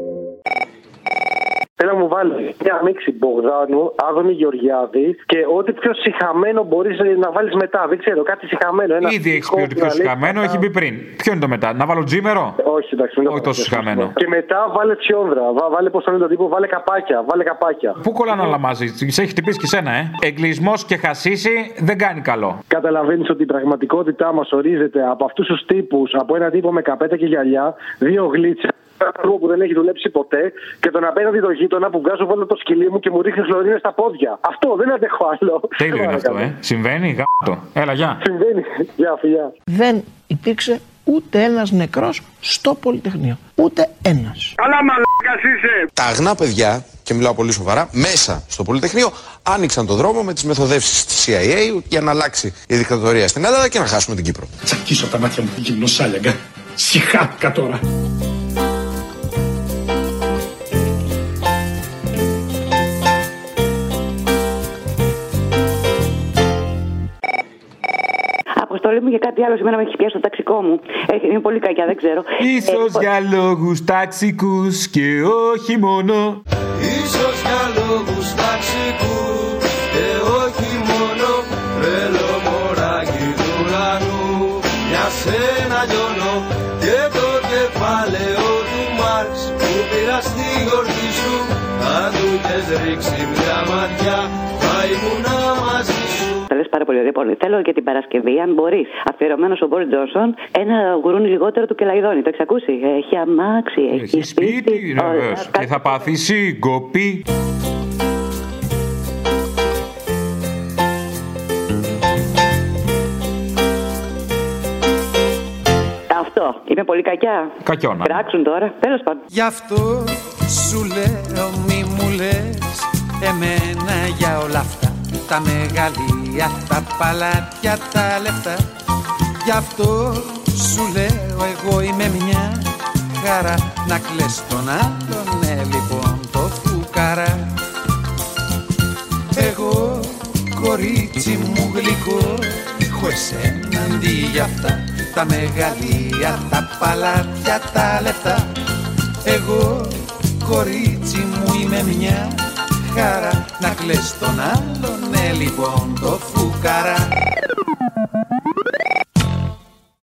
S21: Θέλω να μου βάλει μια μίξη Μπογδάνου, Άδωνη Γεωργιάδη και ό,τι πιο συχαμένο μπορείς να βάλεις μετά. Δεν ξέρω, κάτι συχαμένο. Ένα
S18: Ήδη έχεις πει ότι πιο συχαμένο, έχει πει πριν. Ποιο είναι το μετά, να βάλω τζίμερο;
S21: Όχι, εντάξει, μην το
S18: Όχι τόσο συχαμένο.
S21: Και μετά βάλε τσιόνδρα. Βά- Βάλε πώς το λένε τον τύπο, βάλε καπάκια. Βάλε καπάκια.
S18: Πού κολλάνε όλα μαζί, σε έχει χτυπήσει και σένα, ε; Εγκλισμός και χασίσει δεν κάνει καλό.
S21: Καταλαβαίνεις ότι η πραγματικότητά μας ορίζεται από αυτούς τους τύπους, από ένα τύπο με καπέτα και γυαλιά, δύο γλίτσες, ένα άνθρωπο που δεν έχει δουλέψει ποτέ και τον απέναντι το γείτονα που βγάζω βάλω το σκυλί μου και μου ρίχνει χλωρίνες στα πόδια. Αυτό δεν αντέχω άλλο.
S18: Τέλειο είναι αυτό, ε. Συμβαίνει, γάτο. Έλα, γεια.
S21: Συμβαίνει. Γεια, φιλιά.
S42: Δεν υπήρξε ούτε ένας νεκρός στο Πολυτεχνείο. Ούτε ένας.
S22: Καλά μαλάκας είσαι.
S35: Τα αγνά παιδιά, και μιλάω πολύ σοβαρά, μέσα στο Πολυτεχνείο άνοιξαν το δρόμο με τις μεθοδεύσεις της CIA για να αλλάξει η δικτατορία στην Ελλάδα και να χάσουμε την Κύπρο.
S43: Τσακίσω τα μάτια μου γυμνοσάλιαγκα. Συχάθηκα τώρα.
S44: Αποστολή μου για κάτι άλλο. Σήμερα με έχει πιάσει το ταξικό μου. Έχει, είναι πολύ κακιά, δεν ξέρω.
S18: Ίσως για λόγους ταξικούς και όχι μόνο.
S9: Ίσως για λόγους ταξικούς και όχι μόνο Θέλω μωράκι του ουρανού για σένα λιώνω και το κεφάλαιο του Μάρξ που πήρα στη γιορτή σου αν του είχες ρίξει μια ματιά
S44: Τα λες πάρα πολύ ωραία. Λοιπόν, θέλω για την Παρασκευή, αν μπορείς, αφιερωμένος ο Μπόρι Τζόνσον, ένα γουρούνι λιγότερο του Κελαϊδόνη. Το έχεις ακούσει; Έχει αμάξι, έχει,
S18: Έχει σπίτι, βεβαίως. Και θα πάθει σύγκοπη.
S44: Αυτό. Είναι πολύ κακιά.
S18: Κακιόνα.
S44: Κράξουν τώρα. Τέλος πάντων.
S1: Γι' αυτό σου λέω μη μου λες Εμένα για όλα αυτά Τα μεγαλεία, τα παλάτια, τα λεφτά. Γι' αυτό σου λέω εγώ είμαι μια χαρά. Να κλαις τον άλλον, ναι λοιπόν το φουκαρά. Εγώ κορίτσι μου γλυκό Έχω εσένα αντί για αυτά. Τα μεγαλεία, τα παλάτια, τα λεφτά. Εγώ κορίτσι μου είμαι μια να κλαις τον άλλον, ναι λοιπόν το φουκαρά.